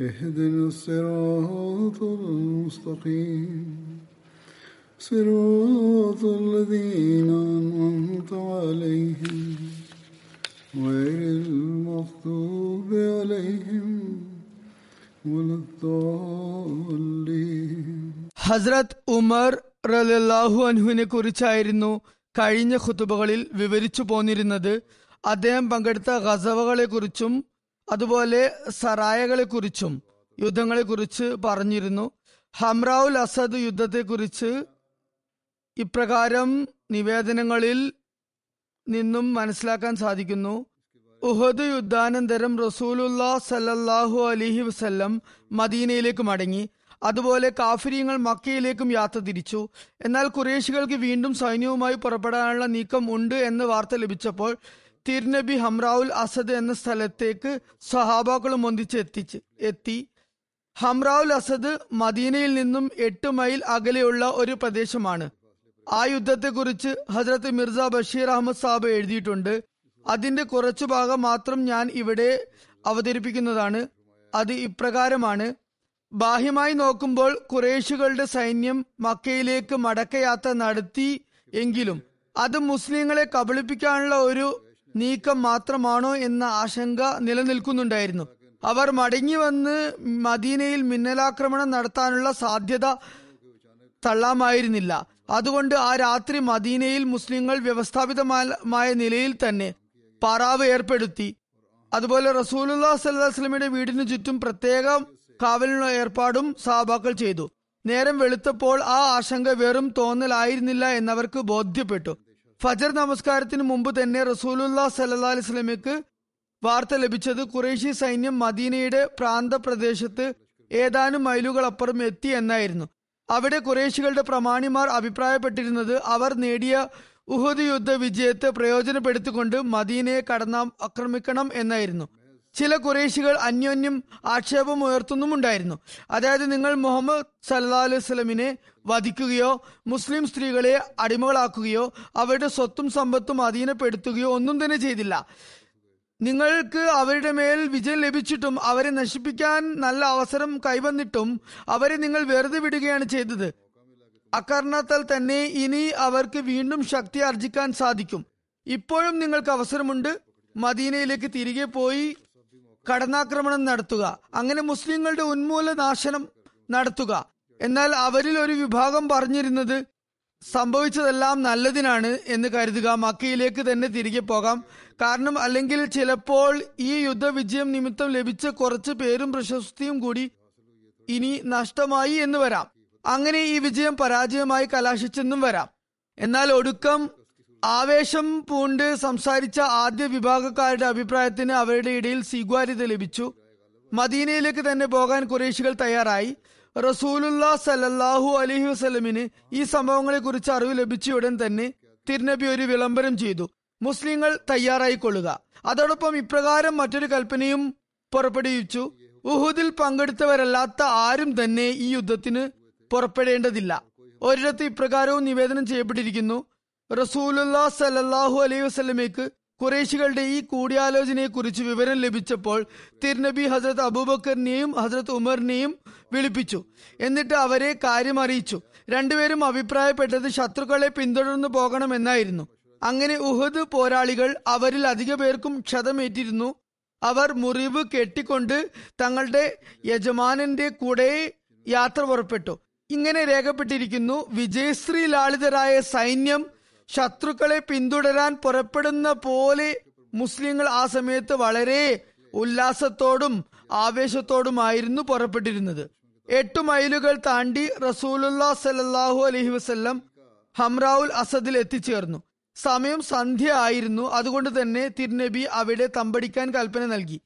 اهدنا الصراط المستقيم صراط الذين أنعمت عليهم غير المغضوب عليهم ولا الضالين ഹസ്രത് ഉമർ റലാഹു അൻഹുവിനെ കുറിച്ചായിരുന്നു കഴിഞ്ഞ ഖുത്തുബകളിൽ വിവരിച്ചു പോന്നിരുന്നത് അദ്ദേഹം പങ്കെടുത്ത ഗസവകളെ കുറിച്ചും അതുപോലെ സറായകളെ കുറിച്ചും യുദ്ധങ്ങളെ കുറിച്ച് പറഞ്ഞിരുന്നു. ഹംറാവുൽ അസദ് യുദ്ധത്തെക്കുറിച്ച് ഇപ്രകാരം നിവേദനങ്ങളിൽ നിന്നും മനസ്സിലാക്കാൻ സാധിക്കുന്നു. ഉഹദ് യുദ്ധാനന്തരം റസൂലുല്ലാ സല്ലല്ലാഹു അലിഹി വസ്ല്ലം മദീനയിലേക്ക് മടങ്ങി. അതുപോലെ കാഫര്യങ്ങൾ മക്കയിലേക്കും യാത്ര തിരിച്ചു. എന്നാൽ കുറേശികൾക്ക് വീണ്ടും സൈന്യവുമായി പുറപ്പെടാനുള്ള നീക്കം ഉണ്ട് എന്ന് വാർത്ത ലഭിച്ചപ്പോൾ തിരുനബി ഹംറാവുൽ അസദ് എന്ന സ്ഥലത്തേക്ക് സഹാബാക്കളും ഒന്നിച്ച് എത്തിച്ച് എത്തി. ഹംറാവുൽ അസദ് മദീനയിൽ നിന്നും എട്ട് മൈൽ അകലെയുള്ള ഒരു പ്രദേശമാണ്. ആ യുദ്ധത്തെ കുറിച്ച് ഹജ്രത്ത് മിർസ ബഷീർ അഹമ്മദ് സാബ് എഴുതിയിട്ടുണ്ട്. അതിന്റെ കുറച്ചു ഭാഗം മാത്രം ഞാൻ ഇവിടെ അവതരിപ്പിക്കുന്നതാണ്. അത് ഇപ്രകാരമാണ്. ബാഹ്യമായി നോക്കുമ്പോൾ കുറേശുകളുടെ സൈന്യം മക്കയിലേക്ക് മടക്കയാത്ര നടത്തി എങ്കിലും അത് മുസ്ലിങ്ങളെ കബളിപ്പിക്കാനുള്ള ഒരു നീക്കം മാത്രമാണോ എന്ന ആശങ്ക നിലനിൽക്കുന്നുണ്ടായിരുന്നു. അവർ മടങ്ങി വന്ന് മദീനയിൽ മിന്നലാക്രമണം നടത്താനുള്ള സാധ്യത തള്ളാമായിരുന്നില്ല. അതുകൊണ്ട് ആ രാത്രി മദീനയിൽ മുസ്ലിങ്ങൾ വ്യവസ്ഥാപിതമായ നിലയിൽ തന്നെ പറാവ് ഏർപ്പെടുത്തി. അതുപോലെ റസൂലുല്ലാ സല്ലാസ്ലമിയുടെ വീടിനു ചുറ്റും പ്രത്യേക കാവലിനുള്ള ഏർപ്പാടും സാബാക്കൾ ചെയ്തു. നേരം വെളുത്തപ്പോൾ ആ ആശങ്ക വെറും തോന്നലായിരുന്നില്ല എന്നവർക്ക് ബോധ്യപ്പെട്ടു. ഫജർ നമസ്കാരത്തിന് മുമ്പ് തന്നെ റസൂലുല്ലാ സല്ലാ അലിസ്ലമിക്ക് വാർത്ത ലഭിച്ചത് കുറേശി സൈന്യം മദീനയുടെ പ്രാന്തപ്രദേശത്ത് ഏതാനും മൈലുകൾ അപ്പുറം എത്തി എന്നായിരുന്നു. അവിടെ കുറേശികളുടെ പ്രമാണിമാർ അഭിപ്രായപ്പെട്ടിരുന്നത് അവർ നേടിയ ഉഹദ് യുദ്ധ വിജയത്തെ പ്രയോജനപ്പെടുത്തിക്കൊണ്ട് മദീനയെ കടന്നാം ആക്രമിക്കണം എന്നായിരുന്നു. ചില കുറേശികൾ അന്യോന്യം ആക്ഷേപം ഉയർത്തുന്നുമുണ്ടായിരുന്നു. അതായത് നിങ്ങൾ മുഹമ്മദ് സല്ലാ അലൈഹി സ്വലമിനെ വധിക്കുകയോ മുസ്ലിം സ്ത്രീകളെ അടിമകളാക്കുകയോ അവരുടെ സ്വത്തും സമ്പത്തും അധീനപ്പെടുത്തുകയോ ഒന്നും തന്നെ ചെയ്തില്ല. നിങ്ങൾക്ക് അവരുടെ മേൽ വിജയം ലഭിച്ചിട്ടും അവരെ നശിപ്പിക്കാൻ നല്ല അവസരം കൈവന്നിട്ടും അവരെ നിങ്ങൾ വെറുതെ വിടുകയാണ് ചെയ്തത്. അക്കാരണത്താൽ തന്നെ ഇനി അവർക്ക് വീണ്ടും ശക്തി ആർജിക്കാൻ സാധിക്കും. ഇപ്പോഴും നിങ്ങൾക്ക് അവസരമുണ്ട്. മദീനയിലേക്ക് തിരികെ പോയി കടന്നാക്രമണം നടത്തുക. അങ്ങനെ മുസ്ലിങ്ങളുടെ ഉന്മൂല നാശനം നടത്തുക. എന്നാൽ അവരിൽ ഒരു വിഭാഗം പറഞ്ഞിരുന്നത് സംഭവിച്ചതെല്ലാം നല്ലതിനാണ് എന്ന് കരുതുക. മക്കയിലേക്ക് തന്നെ തിരികെ പോകാം. കാരണം അല്ലെങ്കിൽ ചിലപ്പോൾ ഈ യുദ്ധവിജയം നിമിത്തം ലഭിച്ച കുറച്ച് പേരും പ്രശസ്തിയും കൂടി ഇനി നഷ്ടമായി എന്ന് വരാം. അങ്ങനെ ഈ വിജയം പരാജയമായി കലാശിച്ചെന്നും വരാം. എന്നാൽ ഒടുക്കം ആവേശം പൂണ്ട് സംസാരിച്ച ആദ്യ വിഭാഗക്കാരുടെ അഭിപ്രായത്തിന് അവരുടെ ഇടയിൽ സ്വീകാര്യത ലഭിച്ചു. മദീനയിലേക്ക് തന്നെ പോകാൻ കുറേശികൾ തയ്യാറായി. റസൂലുല്ലാ സലല്ലാഹു അലഹി വസ്ലമിന് ഈ സംഭവങ്ങളെ കുറിച്ച് അറിവ് ലഭിച്ച ഉടൻ തന്നെ തിരുനബി ഒരു വിളംബരം ചെയ്തു. മുസ്ലിങ്ങൾ തയ്യാറായിക്കൊള്ളുക. അതോടൊപ്പം ഇപ്രകാരം മറ്റൊരു കൽപ്പനയും പുറപ്പെടുവിച്ചു. ഉഹുദിൽ പങ്കെടുത്തവരല്ലാത്ത ആരും തന്നെ ഈ യുദ്ധത്തിന് പുറപ്പെടേണ്ടതില്ല. ഒരിടത്ത് ഇപ്രകാരവും നിവേദനം ചെയ്യപ്പെട്ടിരിക്കുന്നു. റസൂലുല്ലാ സലല്ലാഹു അലൈഹി വസ്ലമേക്ക് കുറേശികളുടെ ഈ കൂടിയാലോചനയെ കുറിച്ച് വിവരം ലഭിച്ചപ്പോൾ തിരുനബി ഹസ്രത്ത് അബൂബക്കറിനെയും ഹസ്രത്ത് ഉമറിനെയും വിളിപ്പിച്ചു. എന്നിട്ട് അവരെ കാര്യം അറിയിച്ചു. രണ്ടുപേരും അഭിപ്രായപ്പെട്ടത് ശത്രുക്കളെ പിന്തുടർന്നു പോകണമെന്നായിരുന്നു. അങ്ങനെ ഉഹദ് പോരാളികൾ അവരിൽ അധിക പേർക്കും ക്ഷതമേറ്റിരുന്നു. അവർ മുറിവ് കെട്ടിക്കൊണ്ട് തങ്ങളുടെ യജമാനന്റെ കൂടെ യാത്ര പുറപ്പെട്ടു. ഇങ്ങനെ രേഖപ്പെട്ടിരിക്കുന്നു വിജയശ്രീ ലാളിതരായ സൈന്യം ശത്രുക്കളെ പിന്തുടരാൻ പുറപ്പെടുന്ന പോലെ മുസ്ലിങ്ങൾ ആ സമയത്ത് വളരെ ഉല്ലാസത്തോടും ആവേശത്തോടുമായിരുന്നു പുറപ്പെട്ടിരുന്നത്. എട്ട് മൈലുകൾ താണ്ടി റസൂലുല്ലാ സലല്ലാഹു അലഹി വസ്ല്ലം ഹംറാവുൽ അസദിൽ എത്തിച്ചേർന്നു. സമയം സന്ധ്യ ആയിരുന്നു. അതുകൊണ്ട് തന്നെ തിരുനബി അവിടെ തമ്പടിക്കാൻ കൽപ്പന നൽകി.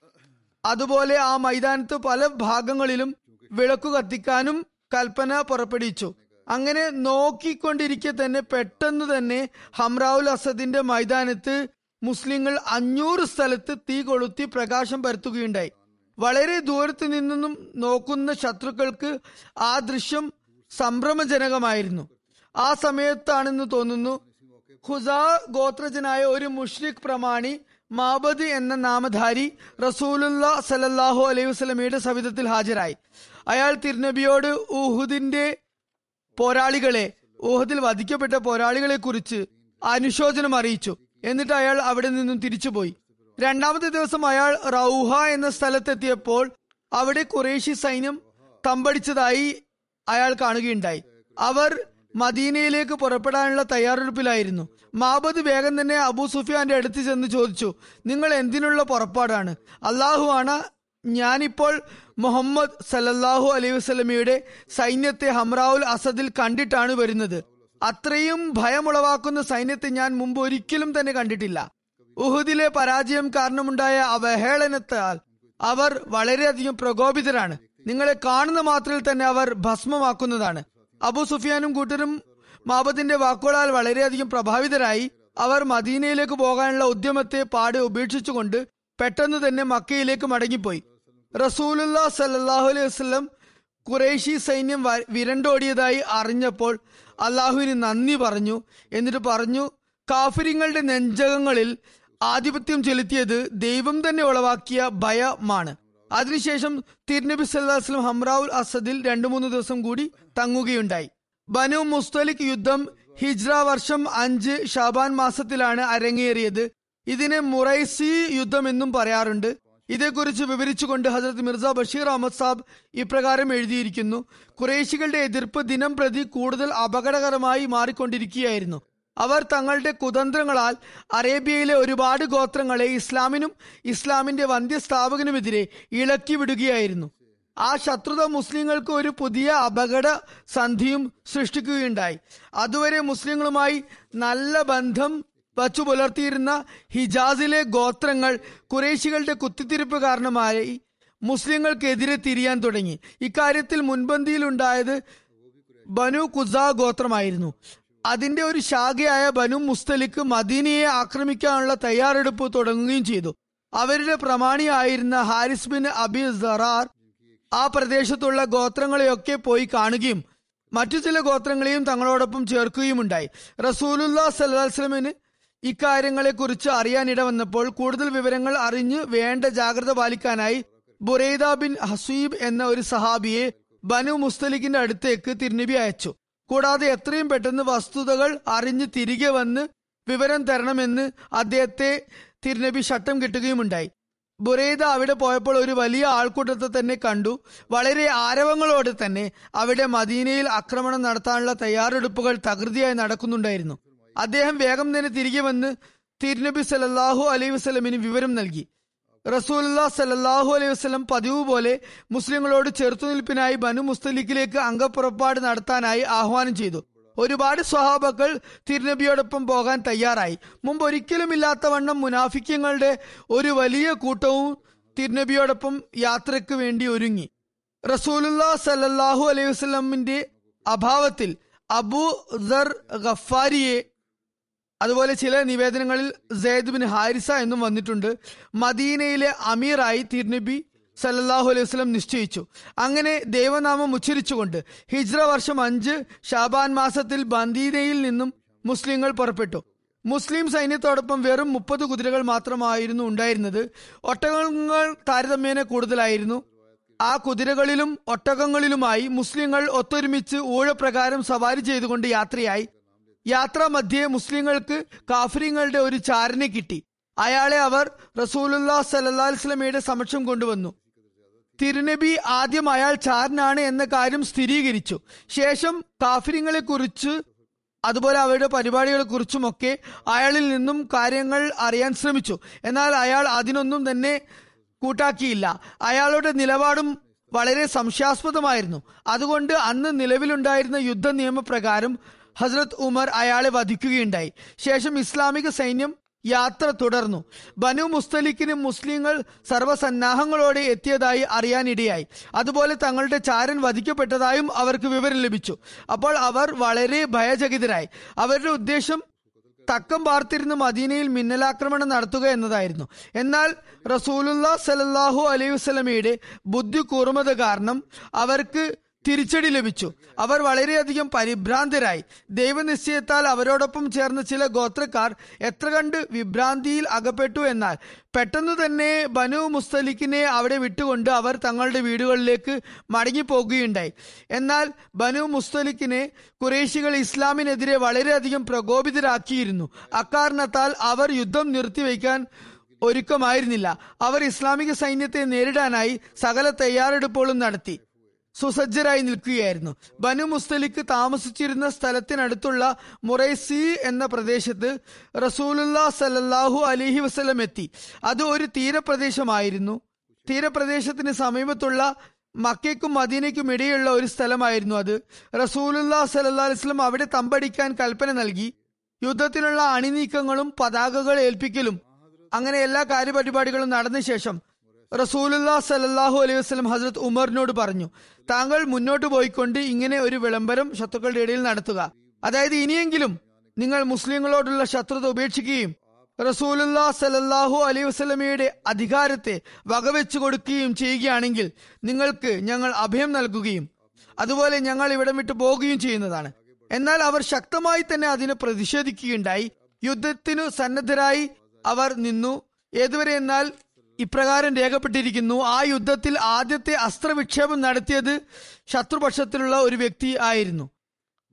അതുപോലെ ആ മൈതാനത്ത് പല ഭാഗങ്ങളിലും വിളക്കു കത്തിക്കാനും കൽപ്പന പുറപ്പെടുവിച്ചു. അങ്ങനെ നോക്കിക്കൊണ്ടിരിക്കെ തന്നെ പെട്ടെന്ന് തന്നെ ഹംറാവുൽ അസദിന്റെ മൈതാനത്ത് മുസ്ലിങ്ങൾ അഞ്ഞൂറ് സ്ഥലത്ത് തീ കൊളുത്തി പ്രകാശം പരത്തുകയുണ്ടായി. വളരെ ദൂരത്ത് നിന്നും നോക്കുന്ന ശത്രുക്കൾക്ക് ആ ദൃശ്യം സംഭ്രമജനകമായിരുന്നു. ആ സമയത്താണെന്ന് തോന്നുന്നു ഖുസാ ഗോത്രജനായ ഒരു മുഷ്രിഖ് പ്രമാണി മാബദ് എന്ന നാമധാരി റസൂലുല്ല സലല്ലാഹു അലൈഹി വസ്ലമയുടെ സവിധത്തിൽ ഹാജരായി. അയാൾ തിരുനബിയോട് ഊഹുദിന്റെ പോരാളികളെ ഊഹത്തിൽ വധിക്കപ്പെട്ട പോരാളികളെ കുറിച്ച് അനുശോചനം അറിയിച്ചു. എന്നിട്ട് അയാൾ അവിടെ നിന്നും തിരിച്ചുപോയി. രണ്ടാമത്തെ ദിവസം അയാൾ റൌഹ എന്ന സ്ഥലത്തെത്തിയപ്പോൾ അവിടെ കുറേശി സൈന്യം തമ്പടിച്ചതായി അയാൾ കാണുകയുണ്ടായി. അവർ മദീനയിലേക്ക് പുറപ്പെടാനുള്ള തയ്യാറെടുപ്പിലായിരുന്നു. മാബദ് വേഗം തന്നെ അബൂ സുഫിയാന്റെ അടുത്ത് ചെന്ന് ചോദിച്ചു നിങ്ങൾ എന്തിനുള്ള പുറപ്പാടാണ്? അള്ളാഹു ആണ് ഞാനിപ്പോൾ മുഹമ്മദ് സല്ലല്ലാഹു അലൈഹി വസ്ലമിയുടെ സൈന്യത്തെ ഹംറാവുൽ അസദിൽ കണ്ടിട്ടാണ് വരുന്നത്. അത്രയും ഭയമുളവാക്കുന്ന സൈന്യത്തെ ഞാൻ മുമ്പ് ഒരിക്കലും തന്നെ കണ്ടിട്ടില്ല. ഉഹുദിലെ പരാജയം കാരണമുണ്ടായ അവഹേളനത്താൽ അവർ വളരെയധികം പ്രകോപിതരാണ്. നിങ്ങളെ കാണുന്ന മാത്രയിൽ തന്നെ അവർ ഭസ്മമാക്കുന്നതാണ്. അബു സുഫിയാനും കൂട്ടരും മാബത്തിന്റെ വാക്കുകളാൽ വളരെയധികം പ്രഭാവിതരായി അവർ മദീനയിലേക്ക് പോകാനുള്ള ഉദ്യമത്തെ പാടെ ഉപേക്ഷിച്ചുകൊണ്ട് പെട്ടെന്ന് തന്നെ മക്കയിലേക്ക് മടങ്ങിപ്പോയി. റസൂലുല്ലാ സല്ലാഹു അലൈഹി വസ്ലം കുറേശി സൈന്യം വിരണ്ടോടിയതായി അറിഞ്ഞപ്പോൾ അള്ളാഹുവിന് നന്ദി പറഞ്ഞു. എന്നിട്ട് പറഞ്ഞു കാഫിരിങ്ങളുടെ നെഞ്ചകങ്ങളിൽ ആധിപത്യം ചെലുത്തിയത് ദൈവം തന്നെ ഉളവാക്കിയ ഭയമാണ്. അതിനുശേഷം തിരുനബി സല്ലാസ്ലം ഹംറാവുൽ അസദിൽ രണ്ടു മൂന്ന് ദിവസം കൂടി തങ്ങുകയുണ്ടായി. ബനു മുസ്തലിഖ് യുദ്ധം ഹിജ്ര വർഷം അഞ്ച് ഷാബാൻ മാസത്തിലാണ് അരങ്ങേറിയത്. ഇതിനെ മുറൈസി യുദ്ധം എന്നും പറയാറുണ്ട്. ഇതേക്കുറിച്ച് വിവരിച്ചുകൊണ്ട് ഹസരത് മിർസ ബഷീർ അഹമ്മദ് സാബ് ഇപ്രകാരം എഴുതിയിരിക്കുന്നു. കുറേശികളുടെ എതിർപ്പ് ദിനം പ്രതി കൂടുതൽ അപകടകരമായി മാറിക്കൊണ്ടിരിക്കുകയായിരുന്നു. അവർ തങ്ങളുടെ കുതന്ത്രങ്ങളാൽ അറേബ്യയിലെ ഒരുപാട് ഗോത്രങ്ങളെ ഇസ്ലാമിനും ഇസ്ലാമിന്റെ വന്ധ്യസ്ഥാപകനുമെതിരെ ഇളക്കി വിടുകയായിരുന്നു ആ ശത്രുത മുസ്ലിങ്ങൾക്ക് ഒരു പുതിയ അപകട സന്ധിയും സൃഷ്ടിക്കുകയുണ്ടായി. അതുവരെ മുസ്ലിങ്ങളുമായി നല്ല ബന്ധം വച്ചു പുലർത്തിയിരുന്ന ഹിജാസിലെ ഗോത്രങ്ങൾ കുറേശികളുടെ കുത്തിത്തിരിപ്പ് കാരണമായി മുസ്ലിങ്ങൾക്കെതിരെ തിരിയാൻ തുടങ്ങി. ഇക്കാര്യത്തിൽ മുൻപന്തിയിലുണ്ടായത് ബനു കുസ ഗോത്രമായിരുന്നു. അതിന്റെ ഒരു ശാഖയായ ബനു മുസ്തലിക്ക് മദീനയെ ആക്രമിക്കാനുള്ള തയ്യാറെടുപ്പ് തുടങ്ങുകയും ചെയ്തു. അവരുടെ പ്രമാണിയായിരുന്ന ഹാരിസ് ബിൻ അബി സറാർ ആ പ്രദേശത്തുള്ള ഗോത്രങ്ങളെയൊക്കെ പോയി കാണുകയും മറ്റു ചില ഗോത്രങ്ങളെയും തങ്ങളോടൊപ്പം ചേർക്കുകയും ചേർക്കുകയുമുണ്ടായി റസൂലുല്ലാ സല്ലാസ്ലമിന് ഇക്കാര്യങ്ങളെ കുറിച്ച് അറിയാനിട വന്നപ്പോൾ കൂടുതൽ വിവരങ്ങൾ അറിഞ്ഞ് വേണ്ട ജാഗ്രത പാലിക്കാനായി ബുറൈദ ബിൻ ഹസീബ് എന്ന ഒരു സഹാബിയെ ബനു മുസ്തലിഖിന്റെ അടുത്തേക്ക് തിരുനബി അയച്ചു. കൂടാതെ എത്രയും പെട്ടെന്ന് വസ്തുതകൾ അറിഞ്ഞ് തിരികെ വന്ന് വിവരം തരണമെന്ന് അദ്ദേഹത്തെ തിരുനബി ഷട്ടം കിട്ടുകയുമുണ്ടായി. ബുറൈദ അവിടെ പോയപ്പോൾ ഒരു വലിയ ആൾക്കൂട്ടത്തെ തന്നെ കണ്ടു. വളരെ ആരവങ്ങളോടെ തന്നെ അവിടെ മദീനയിൽ ആക്രമണം നടത്താനുള്ള തയ്യാറെടുപ്പുകൾ തകൃതിയായി നടക്കുന്നുണ്ടായിരുന്നു. അദ്ദേഹം വേഗം തന്നെ തിരികെ വന്ന് തിരുനബി സലല്ലാഹു അലൈഹി വസ്ലമിന് വിവരം നൽകി. റസൂല്ലാ സലല്ലാഹു അലൈഹി വസ്ലം പതിവ് പോലെ മുസ്ലിങ്ങളോട് ചെറുത്തുനിൽപ്പിനായി ബനു മുസ്തലിഖിലേക്ക് അംഗപ്പുറപ്പാട് നടത്താനായി ആഹ്വാനം ചെയ്തു. ഒരുപാട് സ്വഹാബക്കൾ തിരുനബിയോടൊപ്പം പോകാൻ തയ്യാറായി. മുമ്പ് ഒരിക്കലും ഇല്ലാത്ത വണ്ണം മുനാഫിക്കങ്ങളുടെ ഒരു വലിയ കൂട്ടവും തിരുനബിയോടൊപ്പം യാത്രയ്ക്ക് വേണ്ടി ഒരുങ്ങി. റസൂലുല്ലാ സലല്ലാഹു അലൈഹി വസ്ലമിന്റെ അഭാവത്തിൽ അബു ദർ ഗഫാരിയെ അതുപോലെ ചില നിവേദനങ്ങളിൽ സെയ്ദ് ബിൻ ഹാരിസ എന്നും വന്നിട്ടുണ്ട്. മദീനയിലെ അമീറായി തിരുനബി സല്ലാഹു അലൈഹി വസ്ലം നിശ്ചയിച്ചു. അങ്ങനെ ദൈവനാമം ഉച്ചരിച്ചുകൊണ്ട് ഹിജ്ര വർഷം അഞ്ച് ഷാബാൻ മാസത്തിൽ ബന്ദീനയിൽ നിന്നും മുസ്ലിങ്ങൾ പുറപ്പെട്ടു. മുസ്ലിം സൈന്യത്തോടൊപ്പം വെറും മുപ്പത് കുതിരകൾ മാത്രമായിരുന്നു ഉണ്ടായിരുന്നത്. ഒട്ടകങ്ങൾ താരതമ്യേന കൂടുതലായിരുന്നു. ആ കുതിരകളിലും ഒട്ടകങ്ങളിലുമായി മുസ്ലിങ്ങൾ ഒത്തൊരുമിച്ച് ഊഴപ്രകാരം സവാരി ചെയ്തുകൊണ്ട് യാത്രയായി. യാത്രാ മധ്യേ മുസ്ലിങ്ങൾക്ക് കാഫര്യങ്ങളുടെ ഒരു ചാരനെ കിട്ടി. അയാളെ അവർ റസൂലുല്ലാ സലഹ്ലമിയുടെ സമക്ഷം കൊണ്ടുവന്നു. തിരുനബി ആദ്യം അയാൾ ചാരനാണ് എന്ന കാര്യം സ്ഥിരീകരിച്ചു. ശേഷം കാഫിരിങ്ങളെ കുറിച്ച് അതുപോലെ അവരുടെ പരിപാടികളെ കുറിച്ചുമൊക്കെ അയാളിൽ നിന്നും കാര്യങ്ങൾ അറിയാൻ ശ്രമിച്ചു. എന്നാൽ അയാൾ അതിനൊന്നും തന്നെ കൂട്ടാക്കിയില്ല. അയാളുടെ നിലപാടും വളരെ സംശയാസ്പദമായിരുന്നു. അതുകൊണ്ട് അന്ന് നിലവിലുണ്ടായിരുന്ന യുദ്ധ നിയമപ്രകാരം ഹസ്രത് ഉമർ അയാളെ വധിക്കുകയുണ്ടായി. ശേഷം ഇസ്ലാമിക സൈന്യം യാത്ര തുടർന്നു. ബനു മുസ്തലിക്കിന് മുസ്ലിങ്ങൾ സർവസന്നാഹങ്ങളോടെ എത്തിയതായി അറിയാനിടയായി. അതുപോലെ തങ്ങളുടെ ചാരൻ വധിക്കപ്പെട്ടതായും അവർക്ക് വിവരം ലഭിച്ചു. അപ്പോൾ അവർ വളരെ ഭയചകിതരായി. അവരുടെ ഉദ്ദേശം തക്കം പാർത്തിരുന്ന മദീനയിൽ മിന്നലാക്രമണം നടത്തുക എന്നതായിരുന്നു. എന്നാൽ റസൂലുല്ലാ സലല്ലാഹു അലൈഹി വസ്ലമയുടെ ബുദ്ധി കൂർമ്മത കാരണം അവർക്ക് തിരിച്ചടി ലഭിച്ചു. അവർ വളരെയധികം പരിഭ്രാന്തരായി. ദൈവനിശ്ചയത്താൽ അവരോടൊപ്പം ചേർന്ന ചില ഗോത്രക്കാർ എത്ര കണ്ട് വിഭ്രാന്തിയിൽ അകപ്പെട്ടു എന്നാൽ പെട്ടെന്ന് തന്നെ ബനു മുസ്തലിക്കിനെ അവിടെ വിട്ടുകൊണ്ട് അവർ തങ്ങളുടെ വീടുകളിലേക്ക് മടങ്ങിപ്പോകുകയുണ്ടായി. എന്നാൽ ബനു മുസ്തലിക്കിനെ കുറേശികൾ ഇസ്ലാമിനെതിരെ വളരെയധികം പ്രകോപിതരാക്കിയിരുന്നു. അക്കാരണത്താൽ അവർ യുദ്ധം നിർത്തിവെക്കാൻ ഒരുക്കമായിരുന്നില്ല. അവർ ഇസ്ലാമിക സൈന്യത്തെ നേരിടാനായി സകല തയ്യാറെടുപ്പുകളും നടത്തി. സുസജ്ജരായി നിൽക്കുകയായിരുന്നു. ബനു മുസ്തലിക്ക് താമസിച്ചിരുന്ന സ്ഥലത്തിനടുത്തുള്ള മുറൈസി എന്ന പ്രദേശത്ത് റസൂലുല്ലാ സലല്ലാഹു അലിഹി വസ്ലം എത്തി. അത് ഒരു തീരപ്രദേശമായിരുന്നു. തീരപ്രദേശത്തിന് സമീപത്തുള്ള മക്കയ്ക്കും മദീനയ്ക്കും ഇടയിലുള്ള ഒരു സ്ഥലമായിരുന്നു അത്. റസൂലുല്ലാ സലല്ലാ അലിസ്ലം അവിടെ തമ്പടിക്കാൻ കൽപ്പന നൽകി. യുദ്ധത്തിനുള്ള അണിനീക്കങ്ങളും പതാകകൾ ഏൽപ്പിക്കലും അങ്ങനെ എല്ലാ കാര്യപരിപാടികളും നടന്ന ശേഷം റസൂലുല്ലാ സലല്ലാഹു അലൈഹി വസ്ലം ഹസരത് ഉമറിനോട് പറഞ്ഞു താങ്കൾ മുന്നോട്ട് പോയിക്കൊണ്ട് ഇങ്ങനെ ഒരു വിളംബരം ശത്രുക്കളുടെ ഇടയിൽ നടത്തുക. അതായത് ഇനിയെങ്കിലും നിങ്ങൾ മുസ്ലിങ്ങളോടുള്ള ശത്രുത ഉപേക്ഷിക്കുകയും റസൂലുല്ലാ സലല്ലാഹു അലൈഹി വസ്ലമയുടെ അധികാരത്തെ വകവെച്ചു കൊടുക്കുകയും ചെയ്യുകയാണെങ്കിൽ നിങ്ങൾക്ക് ഞങ്ങൾ അഭയം നൽകുകയും അതുപോലെ ഞങ്ങൾ ഇവിടം വിട്ടു പോകുകയും ചെയ്യുന്നതാണ്. എന്നാൽ അവർ ശക്തമായി തന്നെ അതിനെ പ്രതിഷേധിക്കുകയുണ്ടായി. യുദ്ധത്തിനു സന്നദ്ധരായി അവർ നിന്നു. ഏതുവരെ എന്നാൽ ഇപ്രകാരം രേഖപ്പെട്ടിരിക്കുന്നു ആ യുദ്ധത്തിൽ ആദ്യത്തെ അസ്ത്രവിക്ഷേപം നടത്തിയത് ശത്രുപക്ഷത്തിലുള്ള ഒരു വ്യക്തി ആയിരുന്നു.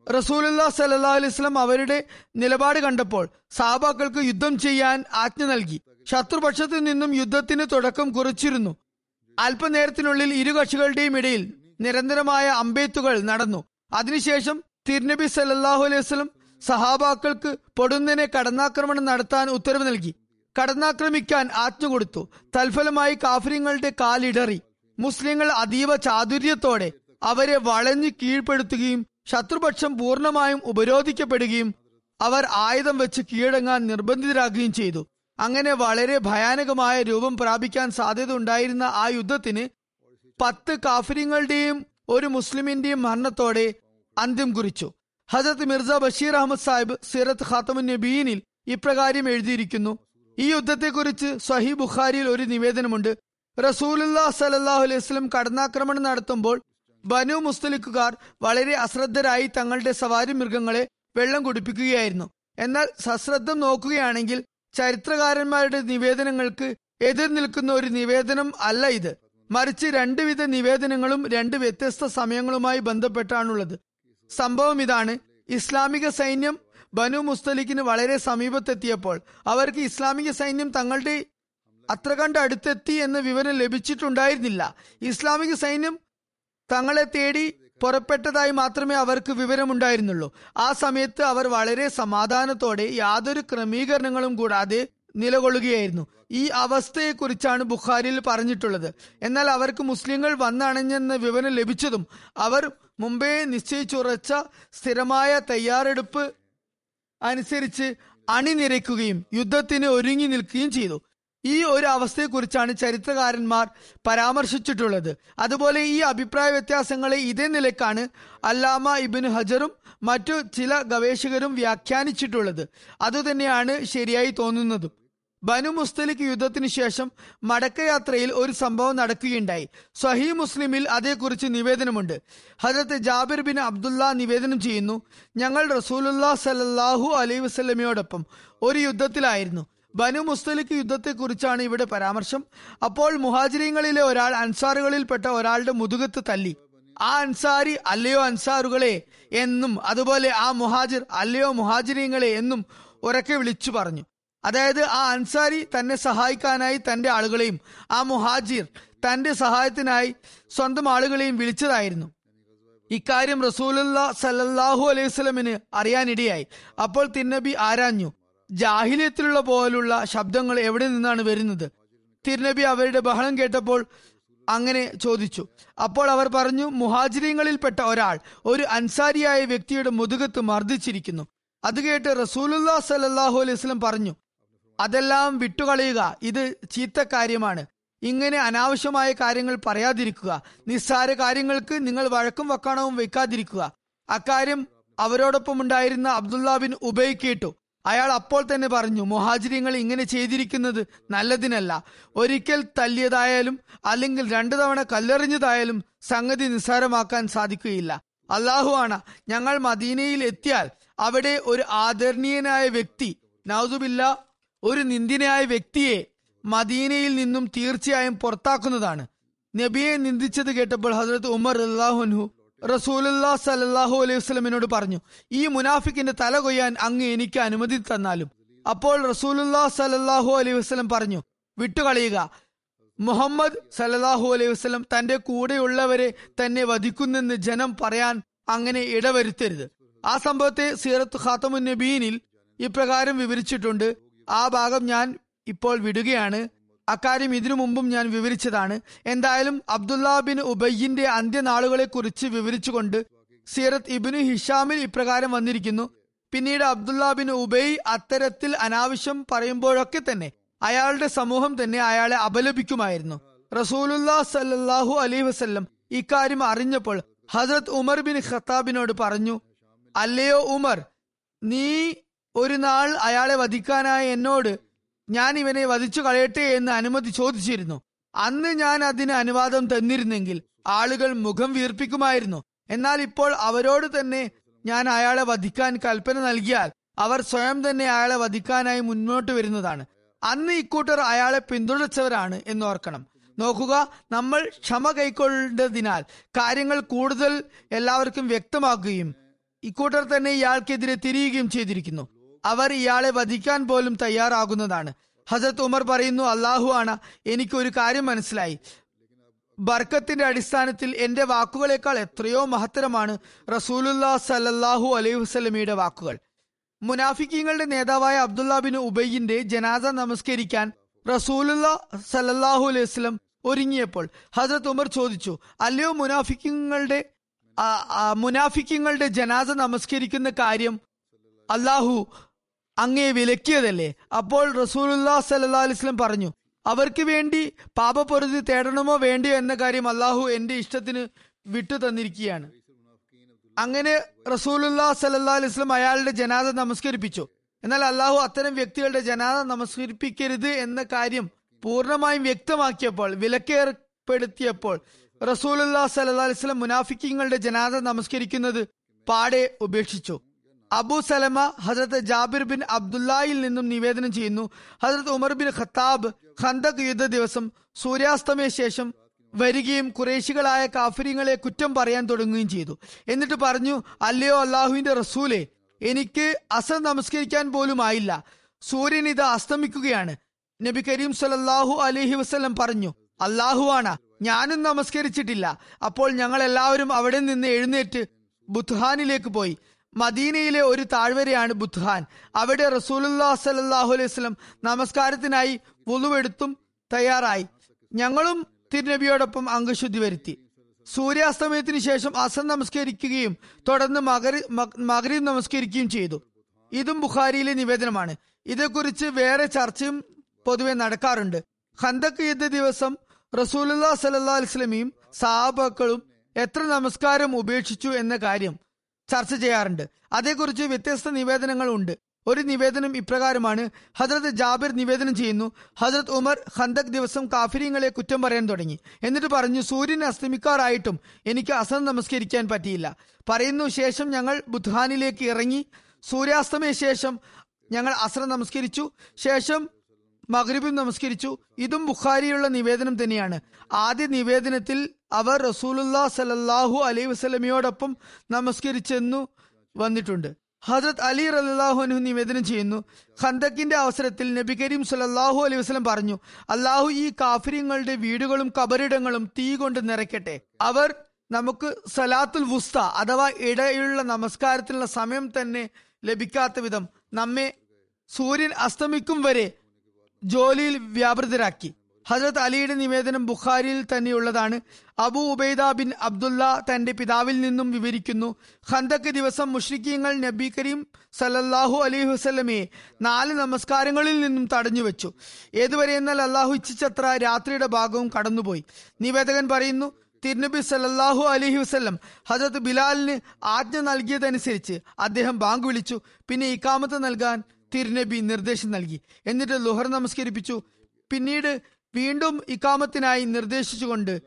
റസൂലുല്ലാ സല്ലാ അലിസ്ലം അവരുടെ നിലപാട് കണ്ടപ്പോൾ സാബാക്കൾക്ക് യുദ്ധം ചെയ്യാൻ ആജ്ഞ നൽകി. ശത്രുപക്ഷത്തിൽ നിന്നും യുദ്ധത്തിന് തുടക്കം കുറിച്ചിരുന്നു. അല്പനേരത്തിനുള്ളിൽ ഇരു കക്ഷികളുടെയും ഇടയിൽ നിരന്തരമായ അമ്പേത്തുകൾ നടന്നു. അതിനുശേഷം തിരുനബി സല്ലാഹു അലൈഹി വസ്ലം സഹാബാക്കൾക്ക് പൊടുന്നനെ കടന്നാക്രമണം നടത്താൻ ഉത്തരവ് നൽകി. കടന്നാക്രമിക്കാൻ ആജ്ഞ കൊടുത്തു തൽഫലമായി കാഫര്യങ്ങളുടെ കാലിടറി. മുസ്ലിങ്ങൾ അതീവ ചാതുര്യത്തോടെ അവരെ വളഞ്ഞു കീഴ്പ്പെടുത്തുകയും ശത്രുപക്ഷം പൂർണമായും ഉപരോധിക്കപ്പെടുകയും അവർ ആയുധം വെച്ച് കീഴടങ്ങാൻ നിർബന്ധിതരാകുകയും ചെയ്തു. അങ്ങനെ വളരെ ഭയാനകമായ രൂപം പ്രാപിക്കാൻ സാധ്യത ഉണ്ടായിരുന്ന ആ യുദ്ധത്തിന് പത്ത് കാഫര്യങ്ങളുടെയും ഒരു മുസ്ലിമിന്റെയും മരണത്തോടെ അന്ത്യം കുറിച്ചു. ഹജത് മിർസ ബഷീർ അഹമ്മദ് സാഹിബ് സീറത്ത് ഖാത്തമുൻ നബീനിൽ ഇപ്രകാരം എഴുതിയിരിക്കുന്നു ഈ യുദ്ധത്തെക്കുറിച്ച് സഹി ബുഖാരിയിൽ ഒരു നിവേദനമുണ്ട്. റസൂലുല്ലാ സലല്ലാഹു അലൈഹി വസ്ലം കടന്നാക്രമണം നടത്തുമ്പോൾ ബനു മുസ്തലിക്കുകാർ വളരെ അശ്രദ്ധരായി തങ്ങളുടെ സവാരി മൃഗങ്ങളെ വെള്ളം കുടിപ്പിക്കുകയായിരുന്നു. എന്നാൽ സശ്രദ്ധം നോക്കുകയാണെങ്കിൽ ചരിത്രകാരന്മാരുടെ നിവേദനങ്ങൾക്ക് എതിർ നിൽക്കുന്ന ഒരു നിവേദനം അല്ല ഇത്. മറിച്ച് രണ്ടുവിധ നിവേദനങ്ങളും രണ്ട് വ്യത്യസ്ത സമയങ്ങളുമായി ബന്ധപ്പെട്ടാണുള്ളത്. സംഭവം ഇതാണ്. ഇസ്ലാമിക സൈന്യം ബനു മുസ്തലിഖിന് വളരെ സമീപത്തെത്തിയപ്പോൾ അവർക്ക് ഇസ്ലാമിക സൈന്യം തങ്ങളുടെ അത്ര കണ്ട് അടുത്തെത്തി എന്ന വിവരം ലഭിച്ചിട്ടുണ്ടായിരുന്നില്ല. ഇസ്ലാമിക സൈന്യം തങ്ങളെ തേടി പുറപ്പെട്ടതായി മാത്രമേ അവർക്ക് വിവരമുണ്ടായിരുന്നുള്ളൂ. ആ സമയത്ത് അവർ വളരെ സമാധാനത്തോടെ യാതൊരു ക്രമീകരണങ്ങളും കൂടാതെ നിലകൊള്ളുകയായിരുന്നു. ഈ അവസ്ഥയെക്കുറിച്ചാണ് ബുഖാരിയിൽ പറഞ്ഞിട്ടുള്ളത്. എന്നാൽ അവർക്ക് മുസ്ലിങ്ങൾ വന്നണഞ്ഞെന്ന വിവരം ലഭിച്ചതും അവർ മുമ്പേ നിശ്ചയിച്ചുറച്ച സ്ഥിരമായ തയ്യാറെടുപ്പ് അനുസരിച്ച് അണിനിരക്കുകയും യുദ്ധത്തിന് ഒരുങ്ങി നിൽക്കുകയും ചെയ്തു. ഈ ഒരു അവസ്ഥയെക്കുറിച്ചാണ് ചരിത്രകാരന്മാർ പരാമർശിച്ചിട്ടുള്ളത്. അതുപോലെ ഈ അഭിപ്രായ വ്യത്യാസങ്ങളെ ഇതേ നിലക്കാണ് അല്ലാമ ഇബിൻ ഹജറും മറ്റു ചില ഗവേഷകരും വ്യാഖ്യാനിച്ചിട്ടുള്ളത്. അതുതന്നെയാണ് ശരിയായി തോന്നുന്നതും. ബനു മുസ്തലിഖ് യുദ്ധത്തിന് ശേഷം മടക്കയാത്രയിൽ ഒരു സംഭവം നടക്കുകയുണ്ടായി. സഹി മുസ്ലിമിൽ അതേക്കുറിച്ച് നിവേദനമുണ്ട്. ഹജരത്ത് ജാബിർ ബിൻ അബ്ദുള്ള നിവേദനം ചെയ്യുന്നു ഞങ്ങൾ റസൂലുല്ലാ സലല്ലാഹു അലൈ വസ്ലമയോടൊപ്പം ഒരു യുദ്ധത്തിലായിരുന്നു. ബനു മുസ്തലിഖ് യുദ്ധത്തെക്കുറിച്ചാണ് ഇവിടെ പരാമർശം. അപ്പോൾ മുഹാജിരിങ്ങളിലെ ഒരാൾ അൻസാറുകളിൽപ്പെട്ട ഒരാളുടെ മുതുകത്ത് തല്ലി. ആ അൻസാരി അല്ലയോ അൻസാറുകളെ എന്നും അതുപോലെ ആ മുഹാജിർ അല്ലയോ മുഹാജിരിങ്ങളെ എന്നും ഉറക്കെ വിളിച്ചു പറഞ്ഞു. അതായത് ആ അൻസാരി തന്നെ സഹായിക്കാനായി തന്റെ ആളുകളെയും ആ മുഹാജിർ തന്റെ സഹായത്തിനായി സ്വന്തം ആളുകളെയും വിളിച്ചതായിരുന്നു. ഇക്കാര്യം റസൂലുള്ള സല്ലല്ലാഹു അലൈഹി സ്വലമിന് അറിയാനിടയായി. അപ്പോൾ തിരുനബി ആരാഞ്ഞു? ജാഹിലിയത്തിലുള്ള പോലുള്ള ശബ്ദങ്ങൾ എവിടെ നിന്നാണ് വരുന്നത്? തിരുനബി അവരുടെ ബഹളം കേട്ടപ്പോൾ അങ്ങനെ ചോദിച്ചു. അപ്പോൾ അവർ പറഞ്ഞു മുഹാജിരിങ്ങളിൽപ്പെട്ട ഒരാൾ ഒരു അൻസാരിയായ വ്യക്തിയുടെ മുതുകത്ത് മർദ്ദിച്ചിരിക്കുന്നു. അത് കേട്ട് റസൂലുല്ലാ സലല്ലാഹു അലൈഹി വസല്ലം പറഞ്ഞു അതെല്ലാം വിട്ടുകളയുക. ഇത് ചീത്ത കാര്യമാണ്. ഇങ്ങനെ അനാവശ്യമായ കാര്യങ്ങൾ പറയാതിരിക്കുക. നിസ്സാര കാര്യങ്ങൾക്ക് നിങ്ങൾ വഴക്കും വക്കാണവും വെക്കാതിരിക്കുക അക്കാര്യം അവരോടൊപ്പം ഉണ്ടായിരുന്ന അബ്ദുള്ള ബിൻ ഉബൈ കേട്ടു. അയാൾ അപ്പോൾ തന്നെ പറഞ്ഞു മുഹാജിരിങ്ങൾ ഇങ്ങനെ ചെയ്തിരിക്കുന്നത് നല്ലതിനല്ല. ഒരിക്കൽ തല്ലിയതായാലും അല്ലെങ്കിൽ രണ്ടു തവണ കല്ലെറിഞ്ഞതായാലും സംഗതി നിസ്സാരമാക്കാൻ സാധിക്കുകയില്ല. അള്ളാഹു ആണ്. ഞങ്ങൾ മദീനയിൽ എത്തിയാൽ അവിടെ ഒരു ആദരണീയനായ വ്യക്തി നൗസുബില്ല ഒരു നിന്ദിനായ വ്യക്തിയെ മദീനയിൽ നിന്നും തീർച്ചയായും പുറത്താക്കുന്നതാണ്. നബിയെ നിന്ദിച്ചത് കേട്ടപ്പോൾ ഹസരത്ത് ഉമർ അള്ളാഹുൻഹു റസൂലുല്ലാ സലല്ലാഹു അലൈഹി വസ്ലമിനോട് പറഞ്ഞു ഈ മുനാഫിക്കിന്റെ തല കൊയ്യാൻ അങ്ങ് എനിക്ക് അനുമതി തന്നാലും. അപ്പോൾ റസൂലുല്ലാ സലല്ലാഹു അലൈഹി വസ്ലം പറഞ്ഞു വിട്ടുകളയുക. മുഹമ്മദ് സലല്ലാഹു അലൈഹി വസ്ലം തന്റെ കൂടെയുള്ളവരെ തന്നെ വധിക്കുന്നെന്ന് ജനം പറയാൻ അങ്ങനെ ഇടവരുത്തരുത്. ആ സംഭവത്തെ സീറത്ത് ഖാത്തമുൻ നബീനിൽ ഇപ്രകാരം വിവരിച്ചിട്ടുണ്ട് ആ ഭാഗം ഞാൻ ഇപ്പോൾ വിടുകയാണ്. അക്കാര്യം ഇതിനു മുമ്പും ഞാൻ വിവരിച്ചതാണ്. എന്തായാലും അബ്ദുല്ല ബിൻ ഉബയ്യിന്റെ അന്ത്യനാളുകളെ കുറിച്ച് വിവരിച്ചുകൊണ്ട് സീറത്ത് ഇബിനു ഹിഷാമിൽ ഇപ്രകാരം വന്നിരിക്കുന്നു. പിന്നീട് അബ്ദുല്ല ബിൻ ഉബൈ അത്തരത്തിൽ അനാവശ്യം പറയുമ്പോഴൊക്കെ തന്നെ അയാളുടെ സമൂഹം തന്നെ അയാളെ അപലപിക്കുമായിരുന്നു. റസൂലുല്ലാ സല്ലാഹു അലൈഹി വസ്ല്ലം ഇക്കാര്യം അറിഞ്ഞപ്പോൾ ഹസരത് ഉമർ ബിൻ ഖത്താബിനോട് പറഞ്ഞു അല്ലയോ ഉമർ നീ ഒരു നാൾ അയാളെ വധിക്കാനായി എന്നോട് ഞാൻ ഇവനെ വധിച്ചു കളയട്ടെ എന്ന് അനുമതി ചോദിച്ചിരുന്നു. അന്ന് ഞാൻ അതിന് അനുവാദം തന്നിരുന്നെങ്കിൽ ആളുകൾ മുഖം വീർപ്പിക്കുമായിരുന്നു. എന്നാൽ ഇപ്പോൾ അവരോട് തന്നെ ഞാൻ അയാളെ വധിക്കാൻ കൽപ്പന നൽകിയാൽ അവർ സ്വയം തന്നെ അയാളെ വധിക്കാനായി മുന്നോട്ട് വരുന്നതാണ്. അന്ന് ഇക്കൂട്ടർ അയാളെ പിന്തുണച്ചവരാണ് എന്ന് ഓർക്കണം നോക്കുക നമ്മൾ ക്ഷമ കൈക്കൊണ്ടതിനാൽ കാര്യങ്ങൾ കൂടുതൽ എല്ലാവർക്കും വ്യക്തമാക്കുകയും ഇക്കൂട്ടർ തന്നെ ഇയാൾക്കെതിരെ തിരിയുകയും ചെയ്തിരിക്കുന്നു. അവർ ഇയാളെ വധിക്കാൻ പോലും തയ്യാറാകുന്നതാണ്. ഹസരത്ത് ഉമർ പറയുന്നു അള്ളാഹു ആണ്. എനിക്കൊരു കാര്യം മനസ്സിലായി. ബർക്കത്തിന്റെ അടിസ്ഥാനത്തിൽ എന്റെ വാക്കുകളേക്കാൾ എത്രയോ മഹത്തരമാണ് റസൂലുല്ലാ സല്ലാഹു അലൈഹി വസ്ലമിയുടെ വാക്കുകൾ. മുനാഫിക്കിങ്ങളുടെ നേതാവായ അബ്ദുല്ല ബിൻ ഉബൈയിന്റെ ജനാസ നമസ്കരിക്കാൻ റസൂലുല്ല സല്ലാഹു അലൈഹി വസ്ലം ഒരുങ്ങിയപ്പോൾ ഹസരത്ത് ഉമർ ചോദിച്ചു അല്ലയോ മുനാഫിക്കങ്ങളുടെ മുനാഫിക്കങ്ങളുടെ ജനാസ നമസ്കരിക്കുന്ന കാര്യം അള്ളാഹു അങ്ങേ വിലക്കിയതല്ലേ? അപ്പോൾ റസൂലുല്ലാ സല്ലാ അലിസ്ലം പറഞ്ഞു അവർക്ക് വേണ്ടി പാപപൊരുതി തേടണമോ വേണ്ടിയോ എന്ന കാര്യം അള്ളാഹു എന്റെ ഇഷ്ടത്തിന് വിട്ടു തന്നിരിക്കുകയാണ്. അങ്ങനെ റസൂലുല്ലാ സല്ലാ അലിസ്ലം അയാളുടെ ജനാദ നമസ്കരിപ്പിച്ചു. എന്നാൽ അള്ളാഹു അത്തരം വ്യക്തികളുടെ ജനാദ നമസ്കരിപ്പിക്കരുത് എന്ന കാര്യം പൂർണമായും വ്യക്തമാക്കിയപ്പോൾ വിലക്കേർപ്പെടുത്തിയപ്പോൾ റസൂലുല്ലാ സല്ലാ അലിസ്ലം മുനാഫിക്കിങ്ങളുടെ ജനാദ നമസ്കരിക്കുന്നത് പാടെ ഉപേക്ഷിച്ചു. അബു സലമ ഹസരത്ത് ജാബിർ ബിൻ അബ്ദുല്ലായിൽ നിന്നും നിവേദനം ചെയ്യുന്നു. ഹസരത്ത് ഉമർ ബിൻ ഖത്താബ് ഖന്തക് യുദ്ധ ദിവസം സൂര്യാസ്തമയ ശേഷം വരികയും കുറേശികളായ കാഫര്യങ്ങളെ കുറ്റം പറയാൻ തുടങ്ങുകയും ചെയ്തു. എന്നിട്ട് പറഞ്ഞു അല്ലയോ അള്ളാഹുവിന്റെ റസൂലെ എനിക്ക് അസർ നമസ്കരിക്കാൻ പോലും ആയില്ല. സൂര്യൻ ഇത് അസ്തമിക്കുകയാണ്. നബി കരീം സലല്ലാഹു അലഹി വസ്ലം പറഞ്ഞു അള്ളാഹുവാണ് ഞാനും നമസ്കരിച്ചിട്ടില്ല. അപ്പോൾ ഞങ്ങൾ എല്ലാവരും അവിടെ നിന്ന് എഴുന്നേറ്റ് ബുത്ഹാനിലേക്ക് പോയി. മദീനയിലെ ഒരു താഴ്വരയാണ് ബുദ്ധാൻ അവിടെ റസൂലുല്ലാ സലാഹു അലൈഹി വസ്ലം നമസ്കാരത്തിനായി വുളുവെടുത്തും തയ്യാറായി. ഞങ്ങളും തിരുനബിയോടൊപ്പം അംഗശുദ്ധി വരുത്തി. സൂര്യാസ്തമയത്തിന് ശേഷം അസൻ നമസ്കരിക്കുകയും തുടർന്ന് മകരി മകരീം നമസ്കരിക്കുകയും ചെയ്തു. ഇതും ബുഖാരിയിലെ നിവേദനമാണ്. ഇതേക്കുറിച്ച് വേറെ ചർച്ചയും പൊതുവെ നടക്കാറുണ്ട്. ഹന്തക്ക് യുദ്ധ ദിവസം റസൂലുല്ലാ സല്ലാ അലിസ്ലമിയും സഹാബാക്കളും എത്ര നമസ്കാരം ഉപേക്ഷിച്ചു എന്ന കാര്യം ചർച്ച ചെയ്യാറുണ്ട്. അതേക്കുറിച്ച് വ്യത്യസ്ത നിവേദനങ്ങൾ ഉണ്ട് ഒരു നിവേദനം ഇപ്രകാരമാണ്. ഹജ്രത് ജാബിർ നിവേദനം ചെയ്യുന്നു. ഹജ്രത് ഉമർ ഖന്തക് ദിവസം കാഫിര്യങ്ങളെ കുറ്റം പറയാൻ തുടങ്ങി. എന്നിട്ട് പറഞ്ഞു സൂര്യൻ അസ്തമിക്കാറായിട്ടും എനിക്ക് അസൻ നമസ്കരിക്കാൻ പറ്റിയില്ല. പറയുന്നു ശേഷം ഞങ്ങൾ ബുദ്ധാനിലേക്ക് ഇറങ്ങി. സൂര്യാസ്തമയ ശേഷം ഞങ്ങൾ അസ്ര നമസ്കരിച്ചു. ശേഷം മഗ്രിബും നമസ്കരിച്ചു. ഇതും ബുഖാരിയുള്ള നിവേദനം തന്നെയാണ്. ആദ്യ നിവേദനത്തിൽ അവർ റസൂലുല്ലാ സലല്ലാഹു അലൈ വസ്ലമിയോടൊപ്പം നമസ്കരിച്ചെന്നു വന്നിട്ടുണ്ട്. ഹജരത് അലി റലാഹുനു നിവേദനം ചെയ്യുന്നു. ഖന്തക്കിന്റെ അവസരത്തിൽ നബി കരീം സുലല്ലാഹു അലൈഹി വസ്ലം പറഞ്ഞു അള്ളാഹു ഈ കാഫര്യങ്ങളുടെ വീടുകളും കബറിടങ്ങളും തീ കൊണ്ട് നിറയ്ക്കട്ടെ. അവർ നമുക്ക് സലാത്തുൽ വുസ്ത അഥവാ ഇടയുള്ള നമസ്കാരത്തിനുള്ള സമയം തന്നെ ലഭിക്കാത്ത വിധം നമ്മെ സൂര്യൻ അസ്തമിക്കും വരെ ജോലിയിൽ വ്യാപൃതരാക്കി. ഹജ്രത് അലിയുടെ നിവേദനം ബുഖാരിയിൽ തന്നെയുള്ളതാണ്. അബു ഉബൈദ ബിൻ അബ്ദുള്ള തന്റെ പിതാവിൽ നിന്നും വിവരിക്കുന്നു. ഖന്തക്ക് ദിവസം മുഷ്രിഖീങ്ങൾ നബി കരീം സലല്ലാഹു അലൈഹി വസ്ലമയെ നാല് നമസ്കാരങ്ങളിൽ നിന്നും തടഞ്ഞു വെച്ചു ഏതുവരെ എന്നാൽ അള്ളാഹു ഇച്ഛിച്ചത്ര രാത്രിയുടെ ഭാഗവും കടന്നുപോയി. നിവേദകൻ പറയുന്നു തിരുനബി സല്ലല്ലാഹു അലൈഹി വസ്ലം ഹജരത് ബിലാലിന് ആജ്ഞ നൽകിയതനുസരിച്ച് അദ്ദേഹം ബാങ്ക് വിളിച്ചു. പിന്നെ ഇക്കാമത്ത് നൽകാൻ തിരുനബി നിർദ്ദേശം നൽകി. എന്നിട്ട് ലുഹർ നമസ്കരിപ്പിച്ചു. പിന്നീട് വീണ്ടും ഇക്കാമത്തിനായി നിർദ്ദേശിച്ചുകൊണ്ട്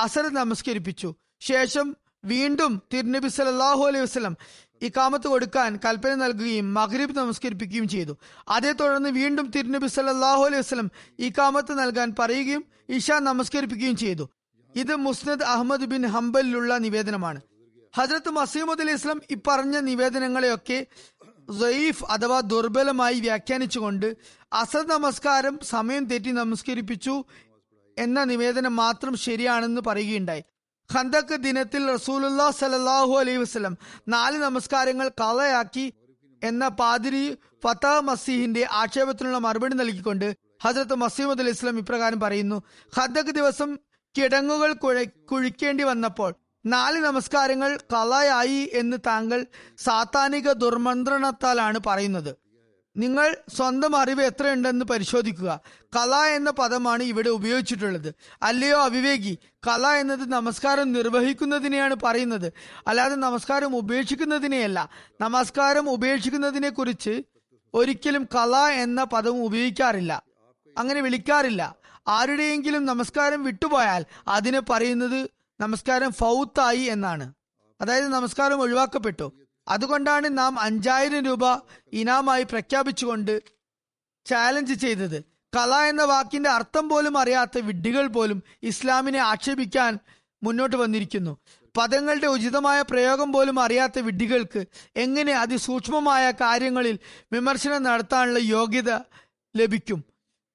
അസർ നമസ്കരിപ്പിച്ചു. ശേഷം വീണ്ടും തിരുനബി സലാഹു അലൈഹി വസ്ലം ഇക്കാമത്ത് കൊടുക്കാൻ കൽപ്പന നൽകുകയും മഗ്രിബ് നമസ്കരിപ്പിക്കുകയും ചെയ്തു. അതേ തുടർന്ന് വീണ്ടും തിരുനബി സല്ലല്ലാഹു അലൈഹി വസ്ലം ഇക്കാമത്ത് നൽകാൻ പറയുകയും ഇഷ നമസ്കരിപ്പിക്കുകയും ചെയ്തു. ഇത് മുസ്നദ് അഹമ്മദ് ബിൻ ഹംബലിലുള്ള നിവേദനമാണ്. ഹജ്രത്ത് മസീമുദ് അലൈഹി ഇസ്ലാം ഇപ്പറഞ്ഞ നിവേദനങ്ങളെയൊക്കെ സയീഫ് അഥവാ ദുർബലമായി വ്യാഖ്യാനിച്ചുകൊണ്ട് അസർ നമസ്കാരം സമയം തെറ്റി നമസ്കരിപ്പിച്ചു എന്ന നിവേദനം മാത്രം ശരിയാണെന്ന് പറയുകയുണ്ടായി. ഖന്തക്ക് ദിനത്തിൽ റസൂലുല്ലാ സലല്ലാഹു അലൈഹി വസ്ലം നാല് നമസ്കാരങ്ങൾ കളയാക്കി എന്ന പാതിരി ഫത്താ മസീഹിന്റെ ആക്ഷേപത്തിനുള്ള മറുപടി നൽകിക്കൊണ്ട് ഹസരത്ത് മസീമദ് അലൈഹി ഇസ്ലാം ഇപ്രകാരം പറയുന്നു ഖന്തക്ക് ദിവസം കിടങ്ങുകൾ കുഴ കുഴിക്കേണ്ടി വന്നപ്പോൾ നാല് നമസ്കാരങ്ങൾ കളയായി എന്ന് താങ്കൾ സാത്താനിക ദുർമന്ത്രണത്താലാണ് പറയുന്നത്. നിങ്ങൾ സ്വന്തം അറിവ് എത്രയുണ്ടെന്ന് പരിശോധിക്കുക. കല എന്ന പദമാണ് ഇവിടെ ഉപയോഗിച്ചിട്ടുള്ളത്. അല്ലയോ അവിവേകി കല എന്നത് നമസ്കാരം നിർവഹിക്കുന്നതിനെയാണ് പറയുന്നത്. അല്ലാതെ നമസ്കാരം ഉപേക്ഷിക്കുന്നതിനെയല്ല. നമസ്കാരം ഉപേക്ഷിക്കുന്നതിനെ കുറിച്ച് ഒരിക്കലും കല എന്ന പദം ഉപയോഗിക്കാറില്ല. അങ്ങനെ വിളിക്കാറില്ല. ആരുടെയെങ്കിലും നമസ്കാരം വിട്ടുപോയാൽ അതിനെ പറയുന്നത് നമസ്കാരം ഫൗത്തായി എന്നാണ്. അതായത് നമസ്കാരം ഒഴിവാക്കപ്പെട്ടു. അതുകൊണ്ടാണ് നാം അഞ്ചായിരം രൂപ ഇനാമായി പ്രഖ്യാപിച്ചുകൊണ്ട് ചാലഞ്ച് ചെയ്തത്. കല എന്ന വാക്കിന്റെ അർത്ഥം പോലും അറിയാത്ത വിഡ്ഢികൾ പോലും ഇസ്ലാമിനെ ആക്ഷേപിക്കാൻ മുന്നോട്ട് വന്നിരിക്കുന്നു. പദങ്ങളുടെ ഉചിതമായ പ്രയോഗം പോലും അറിയാത്ത വിഡ്ഢികൾക്ക് എങ്ങനെ അതിസൂക്ഷ്മമായ കാര്യങ്ങളിൽ വിമർശനം നടത്താനുള്ള യോഗ്യത ലഭിക്കും?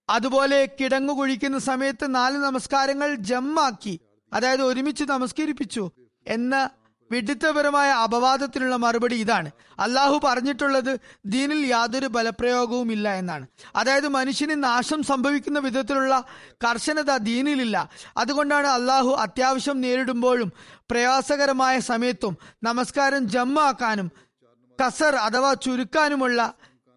അതുപോലെ കിടങ്ങു കുഴിക്കുന്ന സമയത്ത് നാല് നമസ്കാരങ്ങൾ ജമ്മാക്കി. അതായത് ഒരുമിച്ച് നമസ്കരിപ്പിച്ചു എന്ന വിഡിത്തപരമായ അപവാദത്തിനുള്ള മറുപടി ഇതാണ്. അള്ളാഹു പറഞ്ഞിട്ടുള്ളത് ദീനിൽ യാതൊരു ബലപ്രയോഗവും ഇല്ല എന്നാണ്. അതായത് മനുഷ്യന് നാശം സംഭവിക്കുന്ന വിധത്തിലുള്ള കർശനത ദീനിലില്ല. അതുകൊണ്ടാണ് അള്ളാഹു അത്യാവശ്യം നേരിടുമ്പോഴും പ്രയാസകരമായ സമയത്തും നമസ്കാരം ജമ്മാക്കാനും കസർ അഥവാ ചുരുക്കാനുമുള്ള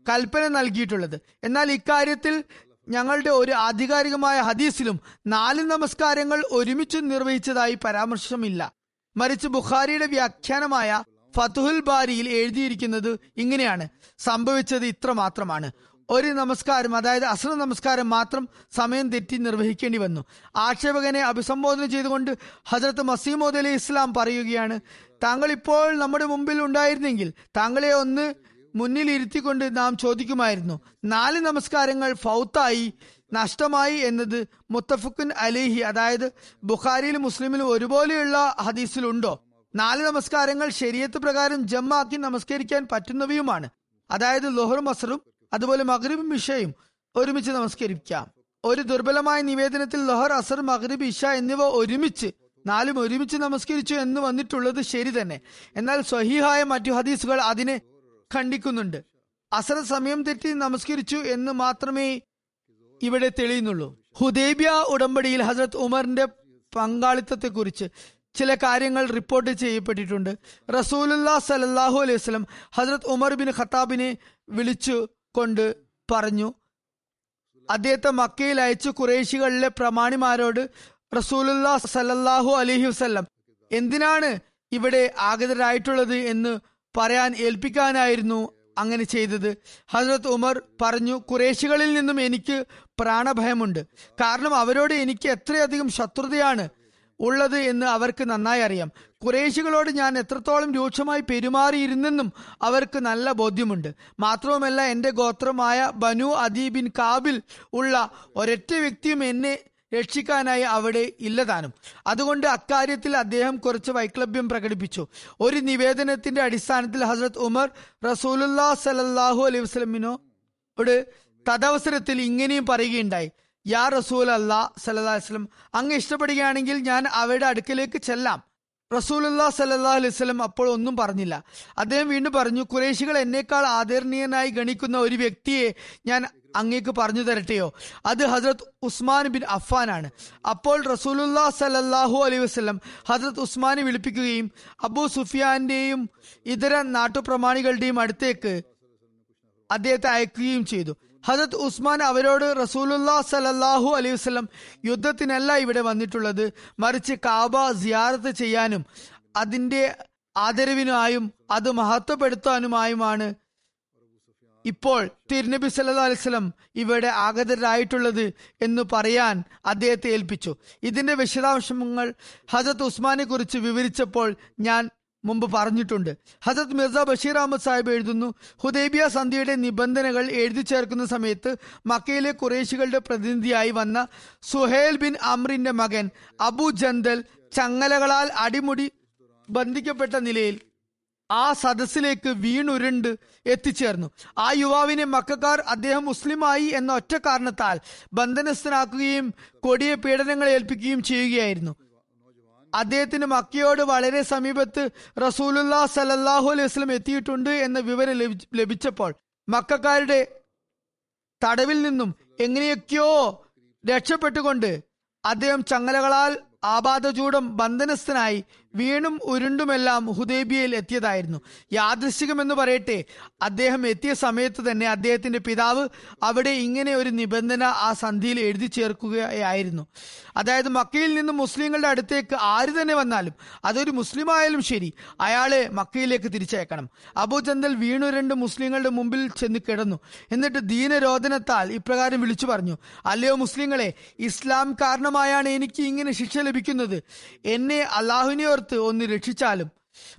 കൽപ്പന നൽകിയിട്ടുള്ളത്. എന്നാൽ ഇക്കാര്യത്തിൽ ഞങ്ങളുടെ ഒരു ആധികാരികമായ ഹദീസിലും നാല് നമസ്കാരങ്ങൾ ഒരുമിച്ച് നിർവഹിച്ചതായി പരാമർശമില്ല. മറിച്ച് ബുഖാരിയുടെ വ്യാഖ്യാനമായ ഫതുഹുൽ ബാരിയിൽ എഴുതിയിരിക്കുന്നത് ഇങ്ങനെയാണ്. സംഭവിച്ചത് ഇത്ര മാത്രമാണ്. ഒരു നമസ്കാരം അതായത് അസർ നമസ്കാരം മാത്രം സമയം തെറ്റി നിർവഹിക്കേണ്ടി വന്നു. ആക്ഷേപകനെ അഭിസംബോധന ചെയ്തുകൊണ്ട് ഹജറത്ത് മസീമോദ് അലി ഇസ്ലാം പറയുകയാണ് താങ്കൾ ഇപ്പോൾ നമ്മുടെ മുമ്പിൽ ഉണ്ടായിരുന്നെങ്കിൽ താങ്കളെ ഒന്ന് മുന്നിൽ ഇരുത്തിക്കൊണ്ട് നാം ചോദിക്കുമായിരുന്നു നാല് നമസ്കാരങ്ങൾ ഫൗത്തായി നഷ്ടമായി എന്നത് മുത്തഫുക്കുൻ അലിഹി അതായത് ബുഖാരിയിലും മുസ്ലിമിലും ഒരുപോലെയുള്ള ഹദീസിലുണ്ടോ? നാല് നമസ്കാരങ്ങൾ ശരീരത്ത് പ്രകാരം ജമ്മാക്കി നമസ്കരിക്കാൻ പറ്റുന്നവയുമാണ്. അതായത് ലോഹറും അസറും അതുപോലെ മഗ്രിബും ഇഷയും ഒരുമിച്ച് നമസ്കരിക്കാം. ഒരു ദുർബലമായ നിവേദനത്തിൽ ലൊഹർ അസർ മഗ്രിബ് ഇഷ എന്നിവ ഒരുമിച്ച് നാലും ഒരുമിച്ച് നമസ്കരിച്ചു എന്ന് വന്നിട്ടുള്ളത് ശരി തന്നെ. എന്നാൽ സ്വഹീഹായ മറ്റു ഹദീസുകൾ അതിനെ ഖണ്ഡിക്കുന്നുണ്ട്. അസർ സമയം തെറ്റി നമസ്കരിച്ചു എന്ന് മാത്രമേ ഇവിടെ തെളിയുന്നുള്ളൂ. ഹുദൈബിയ ഉടമ്പടിയിൽ ഹസരത് ഉമറിന്റെ പങ്കാളിത്തത്തെക്കുറിച്ച് ചില കാര്യങ്ങൾ റിപ്പോർട്ട് ചെയ്യപ്പെട്ടിട്ടുണ്ട്. റസൂലുല്ലാ സലല്ലാഹു അലൈഹി വസ്ലം ഹസരത് ഉമർ ബിൻ ഖത്താബിനെ വിളിച്ചു കൊണ്ട് പറഞ്ഞു അദ്ദേഹത്തെ മക്കയിൽ അയച്ചു കുറേശികളിലെ പ്രമാണിമാരോട് റസൂലുല്ലാ സലല്ലാഹു അലഹി വസ്ലം എന്തിനാണ് ഇവിടെ ആഗതരായിട്ടുള്ളത് എന്ന് പറയാൻ ഏൽപ്പിക്കാനായിരുന്നു അങ്ങനെ ചെയ്തത്. ഹസ്രത് ഉമർ പറഞ്ഞു കുറേശികളിൽ നിന്നും എനിക്ക് പ്രാണഭയമുണ്ട്. കാരണം അവരോട് എനിക്ക് എത്രയധികം ശത്രുതയാണ് ഉള്ളത് എന്ന് അവർക്ക് നന്നായി അറിയാം. കുറേശികളോട് ഞാൻ എത്രത്തോളം രൂക്ഷമായി പെരുമാറിയിരുന്നെന്നും അവർക്ക് നല്ല ബോധ്യമുണ്ട്. മാത്രവുമല്ല എന്റെ ഗോത്രമായ ബനു അദീബിൻ കാബിൽ ഉള്ള ഒരൊറ്റ വ്യക്തിയും എന്നെ രക്ഷിക്കാനായി അവിടെ ഇല്ലതാനും. അതുകൊണ്ട് അക്കാര്യത്തിൽ അദ്ദേഹം കുറച്ച് വൈക്ലഭ്യം പ്രകടിപ്പിച്ചു. ഒരു നിവേദനത്തിന്റെ അടിസ്ഥാനത്തിൽ ഹസരത് ഉമർ റസൂലുല്ലാ സലല്ലാഹു അലൈഹി വസ്ലമിനോട് തദവസരത്തിൽ ഇങ്ങനെയും പറയുകയുണ്ടായി. യാ റസൂൽ അല്ലാ സല്ലാ വസ്ലം അങ്ങ് ഇഷ്ടപ്പെടുകയാണെങ്കിൽ ഞാൻ അവരുടെ അടുക്കലേക്ക് ചെല്ലാം. റസൂലുല്ലാ സല്ലാ അലൈഹി സ്വലം അപ്പോൾ ഒന്നും പറഞ്ഞില്ല. അദ്ദേഹം വീണ്ടും പറഞ്ഞു കുറേശികൾ എന്നേക്കാൾ ആദരണീയനായി ഗണിക്കുന്ന ഒരു വ്യക്തിയെ ഞാൻ അങ്ങേക്ക് പറഞ്ഞു തരട്ടെയോ? അത് ഹസ്രത്ത് ഉസ്മാൻ ബിൻ അഫാനാണ് അപ്പോൾ റസൂലുല്ലാ സലല്ലാഹു അലൈഹി വസ്ലം ഹസ്രത്ത് ഉസ്മാനെ വിളിപ്പിക്കുകയും അബൂ സുഫിയാന്റെയും ഇതര നാട്ടുപ്രമാണികളുടെയും അടുത്തേക്ക് അദ്ദേഹത്തെ അയക്കുകയും ചെയ്തു. ഹജത് ഉസ്മാൻ അവരോട് റസൂലുല്ലാ സലല്ലാഹു അലൈഹി വസ്ലം യുദ്ധത്തിനല്ല ഇവിടെ വന്നിട്ടുള്ളത്. മറിച്ച് കാബ സിയാറത്ത് ചെയ്യാനും അതിന്റെ ആദരവിനായും അത് മഹത്വപ്പെടുത്താനുമായുമാണ് ഇപ്പോൾ തിരുനബി സല്ലാ അലിസ്ലം ഇവിടെ ആഗതരായിട്ടുള്ളത് എന്ന് പറയാൻ അദ്ദേഹത്തെ ഏൽപ്പിച്ചു. ഇതിന്റെ വിശദാംശങ്ങൾ ഹജത് ഉസ്മാനെ കുറിച്ച് വിവരിച്ചപ്പോൾ ഞാൻ മുമ്പ് പറഞ്ഞിട്ടുണ്ട്. ഹസരത് മിർസ ബഷീർ അഹമ്മദ് സാഹിബ് എഴുതുന്നു ഹുദൈബിയ സന്ധിയുടെ നിബന്ധനകൾ എഴുതി ചേർക്കുന്ന സമയത്ത് മക്കയിലെ കുറേശികളുടെ പ്രതിനിധിയായി വന്ന സുഹേൽ ബിൻ അമ്രിന്റെ മകൻ അബു ജന്തൽ ചങ്ങലകളാൽ അടിമുടി ബന്ധിക്കപ്പെട്ട നിലയിൽ ആ സദസ്സിലേക്ക് വീണുരുണ്ട് എത്തിച്ചേർന്നു. ആ യുവാവിനെ മക്കാർ അദ്ദേഹം മുസ്ലിമായി എന്ന ഒറ്റ കാരണത്താൽ ബന്ധനസ്ഥനാക്കുകയും കൊടിയ പീഡനങ്ങൾ ഏൽപ്പിക്കുകയും ചെയ്യുകയായിരുന്നു. അദ്ദേഹത്തിന് മക്കയോട് വളരെ സമീപത്ത് റസൂലുല്ലാ സലല്ലാഹു അലൈഹി വസ്ലം എത്തിയിട്ടുണ്ട് എന്ന വിവരം ലഭിച്ചപ്പോൾ മക്കാരുടെ തടവിൽ നിന്നും എങ്ങനെയൊക്കെയോ രക്ഷപ്പെട്ടുകൊണ്ട് അദ്ദേഹം ചങ്ങലകളാൽ ആപാദചൂടം ബന്ധനസ്ഥനായി വീണും ഉരുണ്ടുമെല്ലാം ഹുദേബിയയിൽ എത്തിയതായിരുന്നു. യാദൃശികമെന്ന് പറയട്ടെ അദ്ദേഹം എത്തിയ സമയത്ത് തന്നെ അദ്ദേഹത്തിന്റെ പിതാവ് അവിടെ ഇങ്ങനെ ഒരു നിബന്ധന ആ സന്ധിയിൽ എഴുതി ചേർക്കുകയായിരുന്നു. അതായത് മക്കയിൽ നിന്ന് മുസ്ലിങ്ങളുടെ അടുത്തേക്ക് ആര് തന്നെ വന്നാലും അതൊരു മുസ്ലിം ആയാലും ശരി അയാളെ മക്കയിലേക്ക് തിരിച്ചയക്കണം. അബുചന്ദൽ വീണുരണ്ട് മുസ്ലിങ്ങളുടെ മുമ്പിൽ ചെന്ന് കിടന്നു. എന്നിട്ട് ദീനരോധനത്താൽ ഇപ്രകാരം വിളിച്ചു പറഞ്ഞു അല്ലയോ മുസ്ലിങ്ങളെ ഇസ്ലാം കാരണമായാണ് എനിക്ക് ഇങ്ങനെ ശിക്ഷ ലഭിക്കുന്നത്. എന്നെ അള്ളാഹുവിനെ ഓർത്ത് ഒന്ന് രക്ഷിച്ചാലും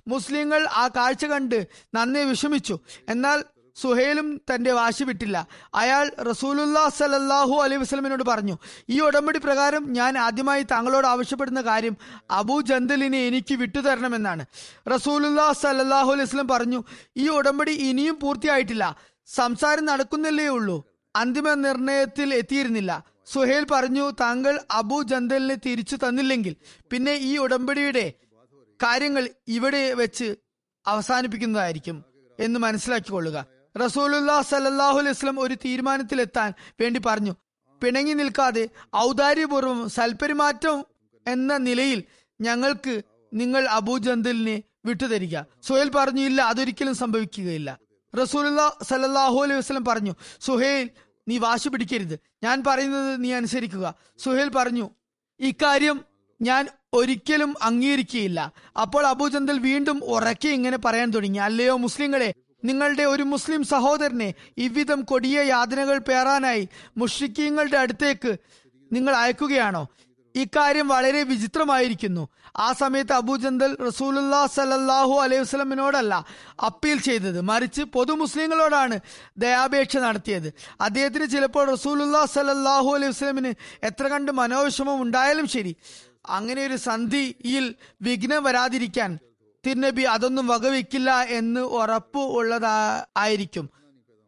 മുസ്ലിങ്ങൾ ആ കാഴ്ച കണ്ട് നന്നെ വിഷമിച്ചു. എന്നാൽ സുഹേലും തന്റെ വാശി വിട്ടില്ല. അയാൾ റസൂലുല്ലാ സലല്ലാഹു അലൈഹി വസ്ലമിനോട് പറഞ്ഞു ഈ ഉടമ്പടി പ്രകാരം ഞാൻ ആദ്യമായി താങ്കളോട് ആവശ്യപ്പെടുന്ന കാര്യം അബൂ ജന്തലിനെ എനിക്ക് വിട്ടുതരണമെന്നാണ്. റസൂലുല്ലാ സലല്ലാഹു അലൈഹി വസ്ലം പറഞ്ഞു ഈ ഉടമ്പടി ഇനിയും പൂർത്തിയായിട്ടില്ല. സംസാരം നടക്കുന്നില്ലേ ഉള്ളൂ. അന്തിമ നിർണയത്തിൽ എത്തിയിരുന്നില്ല. സുഹേൽ പറഞ്ഞു താങ്കൾ അബു ജന്തലിനെ തിരിച്ചു തന്നില്ലെങ്കിൽ പിന്നെ ഈ ഉടമ്പടിയുടെ കാര്യങ്ങൾ ഇവിടെ വെച്ച് അവസാനിപ്പിക്കുന്നതായിരിക്കും എന്ന് മനസ്സിലാക്കിക്കൊള്ളുക. റസൂലുല്ലാ അലൈഹി വസ്ലം ഒരു തീരുമാനത്തിലെത്താൻ വേണ്ടി പറഞ്ഞു. പിണങ്ങി നിൽക്കാതെ ഔദാര്യപൂർവം സൽപരിമാറ്റം എന്ന നിലയിൽ ഞങ്ങൾക്ക് നിങ്ങൾ അബൂജന്തലിനെ വിട്ടുതരിക. സുഹേൽ പറഞ്ഞു ഇല്ല അതൊരിക്കലും സംഭവിക്കുകയില്ല. റസൂലുല്ലാ സലല്ലാഹു അലൈഹി വസ്ലം പറഞ്ഞു സുഹേൽ നീ വാശി പിടിക്കരുത്. ഞാൻ പറയുന്നത് നീ അനുസരിക്കുക. സുഹേൽ പറഞ്ഞു ഇക്കാര്യം ഞാൻ ഒരിക്കലും അംഗീകരിക്കുകയില്ല. അപ്പോൾ അബൂചന്ദൽ വീണ്ടും ഉറക്കി ഇങ്ങനെ പറയാൻ തുടങ്ങി. അല്ലയോ മുസ്ലിങ്ങളെ നിങ്ങളുടെ ഒരു മുസ്ലിം സഹോദരനെ ഇவ்விധം കൊടിയ യാതനകൾ പേറാനായി മുഷിക്കീങ്ങളുടെ അടുത്തേക്ക് നിങ്ങൾ അയക്കുകയാണോ? ഇക്കാര്യം വളരെ വിചിത്രമായിരിക്കുന്നു. ആ സമയത്ത് അബൂജന്തൽ റസൂലുല്ലാ സലല്ലാഹു അലൈഹി വസ്ലമിനോടല്ല അപ്പീൽ ചെയ്തത്. മറിച്ച് പൊതു മുസ്ലിങ്ങളോടാണ് ദയാപേക്ഷ നടത്തിയത്. അദ്ദേഹത്തിന് ചിലപ്പോൾ റസൂലുല്ലാ സലല്ലാഹു അലൈഹി വസ്ലമിന് എത്ര കണ്ട് മനോവിഷമം ഉണ്ടായാലും ശരി. അങ്ങനെ ഒരു സന്ധിയിൽ വിഘ്നം വരാതിരിക്കാൻ തിരുനബി അതൊന്നും വകവെക്കില്ല എന്ന് ഉറപ്പ് ഉള്ളതായിരിക്കും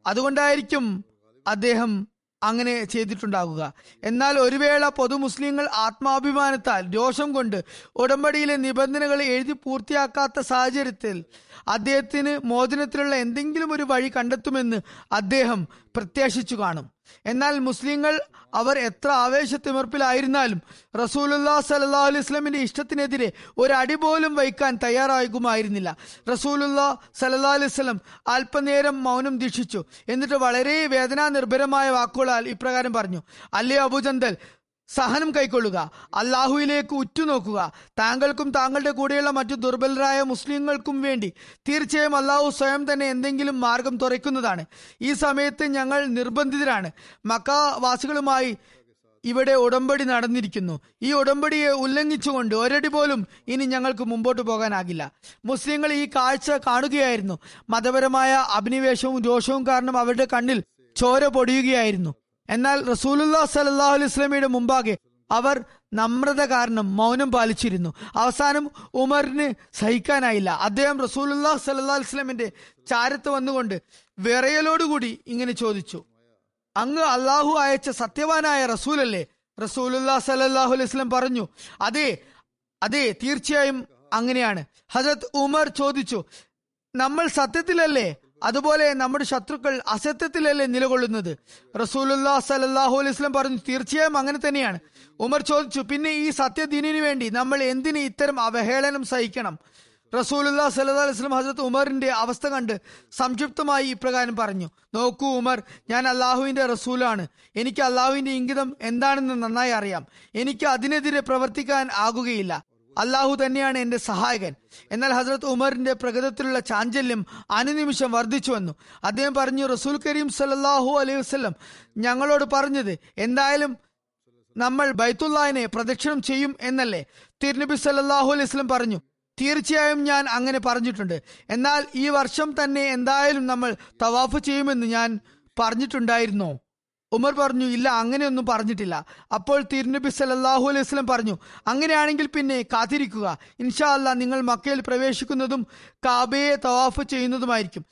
അതുകൊണ്ടായിരിക്കും അദ്ദേഹം അങ്ങനെ ചെയ്തിട്ടുണ്ടാകുക എന്നാൽ ഒരു വേള പൊതു മുസ്ലിങ്ങൾ ആത്മാഭിമാനത്താൽ രോഷം കൊണ്ട് ഉടമ്പടിയിലെ നിബന്ധനകൾ എഴുതി പൂർത്തിയാക്കാത്ത സാഹചര്യത്തിൽ അദ്ദേഹത്തിന് മോചനത്തിലുള്ള എന്തെങ്കിലും ഒരു വഴി കണ്ടെത്തുമെന്ന് അദ്ദേഹം പ്രത്യാശിച്ചു കാണും. എന്നാൽ മുസ്ലിങ്ങൾ അവർ എത്ര ആവേശത്തിമർപ്പിലായിരുന്നാലും റസൂലുല്ലാ സല്ലാ അലൈഹി സ്വലമിന്റെ ഇഷ്ടത്തിനെതിരെ ഒരു അടി പോലും വയ്ക്കാൻ തയ്യാറാകുമായിരുന്നില്ല. റസൂലുല്ലാ സല്ലാ അലൈഹി സ്വലം അല്പനേരം മൗനം ദീക്ഷിച്ചു. എന്നിട്ട് വളരെ വേദനാ നിർഭരമായ വാക്കുകളാൽ ഇപ്രകാരം പറഞ്ഞു. അല്ലേ അബുചന്ദൽ സഹനം കൈക്കൊള്ളുക അള്ളാഹുവിലേക്ക് ഉറ്റുനോക്കുക. താങ്കൾക്കും താങ്കളുടെ കൂടെയുള്ള മറ്റു ദുർബലരായ മുസ്ലിങ്ങൾക്കും വേണ്ടി തീർച്ചയായും അള്ളാഹു സ്വയം തന്നെ എന്തെങ്കിലും മാർഗം തുറയ്ക്കുന്നതാണ്. ഈ സമയത്ത് ഞങ്ങൾ നിർബന്ധിതരാണ്. മക്കാവാസികളുമായി ഇവിടെ ഉടമ്പടി നടന്നിരിക്കുന്നു. ഈ ഉടമ്പടിയെ ഉല്ലംഘിച്ചുകൊണ്ട് ഒരടി പോലും ഇനി ഞങ്ങൾക്ക് മുമ്പോട്ട് പോകാനാകില്ല. മുസ്ലിങ്ങൾ ഈ കാഴ്ച കാണുകയായിരുന്നു. മതപരമായ അഭിനിവേശവും രോഷവും കാരണം അവരുടെ കണ്ണിൽ ചോര പൊടിയുകയായിരുന്നു. എന്നാൽ റസൂലുല്ലാ സലാഹു അലൈഹി സ്വലമിയുടെ മുമ്പാകെ അവർ നമ്രത കാരണം മൗനം പാലിച്ചിരുന്നു. അവസാനം ഉമറിന് സഹിക്കാനായില്ല. അദ്ദേഹം റസൂലുല്ലാ സല്ലാ സ്വലമിന്റെ ചാരത്ത് വന്നുകൊണ്ട് വിറയലോടുകൂടി ഇങ്ങനെ ചോദിച്ചു. അങ്ങ് അള്ളാഹു അയച്ച സത്യവാനായ റസൂലല്ലേ? റസൂലുല്ലാ സലല്ലാഹു അലൈഹി വസല്ലം പറഞ്ഞു അതെ അതെ തീർച്ചയായും അങ്ങനെയാണ്. ഹജരത് ഉമർ ചോദിച്ചു നമ്മൾ സത്യത്തിലല്ലേ? അതുപോലെ നമ്മുടെ ശത്രുക്കൾ അസത്യത്തിലല്ലേ നിലകൊള്ളുന്നത്? റസൂലുല്ലാ സലല്ലാഹു അലൈഹി വസല്ലം പറഞ്ഞു തീർച്ചയായും അങ്ങനെ തന്നെയാണ്. ഉമർ ചോദിച്ചു പിന്നെ ഈ സത്യദീനിനു വേണ്ടി നമ്മൾ എന്തിന് ഇത്തരം അവഹേളനം സഹിക്കണം? റസൂലുല്ലാ സല്ലാ അലൈഹി വസല്ലം ഹസരത്ത് ഉമറിന്റെ അവസ്ഥ കണ്ട് സംക്ഷിപ്തമായി ഇപ്രകാരം പറഞ്ഞു നോക്കൂ ഉമർ ഞാൻ അള്ളാഹുവിന്റെ റസൂലാണ്. എനിക്ക് അള്ളാഹുവിന്റെ ഇംഗിതം എന്താണെന്ന് നന്നായി അറിയാം. എനിക്ക് അതിനെതിരെ പ്രവർത്തിക്കാൻ ആകുകയില്ല. അള്ളാഹു തന്നെയാണ് എന്റെ സഹായകൻ. എന്നാൽ ഹസ്രത്ത് ഉമറിന്റെ പ്രകൃതത്തിലുള്ള ചാഞ്ചല്യം അനുനിമിഷം വർദ്ധിച്ചു വന്നു. അദ്ദേഹം പറഞ്ഞു റസൂൽ കരീം സല്ലാഹു അലൈഹി വസ്ലം ഞങ്ങളോട് പറഞ്ഞത് എന്തായാലും നമ്മൾ ബൈത്തുല്ലാഹിനെ പ്രദക്ഷിണം ചെയ്യും എന്നല്ലേ? തിരുനബി സല്ലാഹു അലൈഹി വസ്ലം പറഞ്ഞു തീർച്ചയായും ഞാൻ അങ്ങനെ പറഞ്ഞിട്ടുണ്ട്. എന്നാൽ ഈ വർഷം തന്നെ എന്തായാലും നമ്മൾ തവാഫ് ചെയ്യുമെന്ന് ഞാൻ പറഞ്ഞിട്ടുണ്ടായിരുന്നോ. ഉമർ പറഞ്ഞു ഇല്ല അങ്ങനെയൊന്നും പറഞ്ഞിട്ടില്ല. അപ്പോൾ തിരുനബി സല്ലല്ലാഹു അലൈഹി വസ്ലം പറഞ്ഞു അങ്ങനെയാണെങ്കിൽ പിന്നെ കാത്തിരിക്കുക. ഇൻഷാ അല്ലാ നിങ്ങൾ മക്കയിൽ പ്രവേശിക്കുന്നതും കാബയെ തവാഫ് ചെയ്യുന്നതുമായിരിക്കും.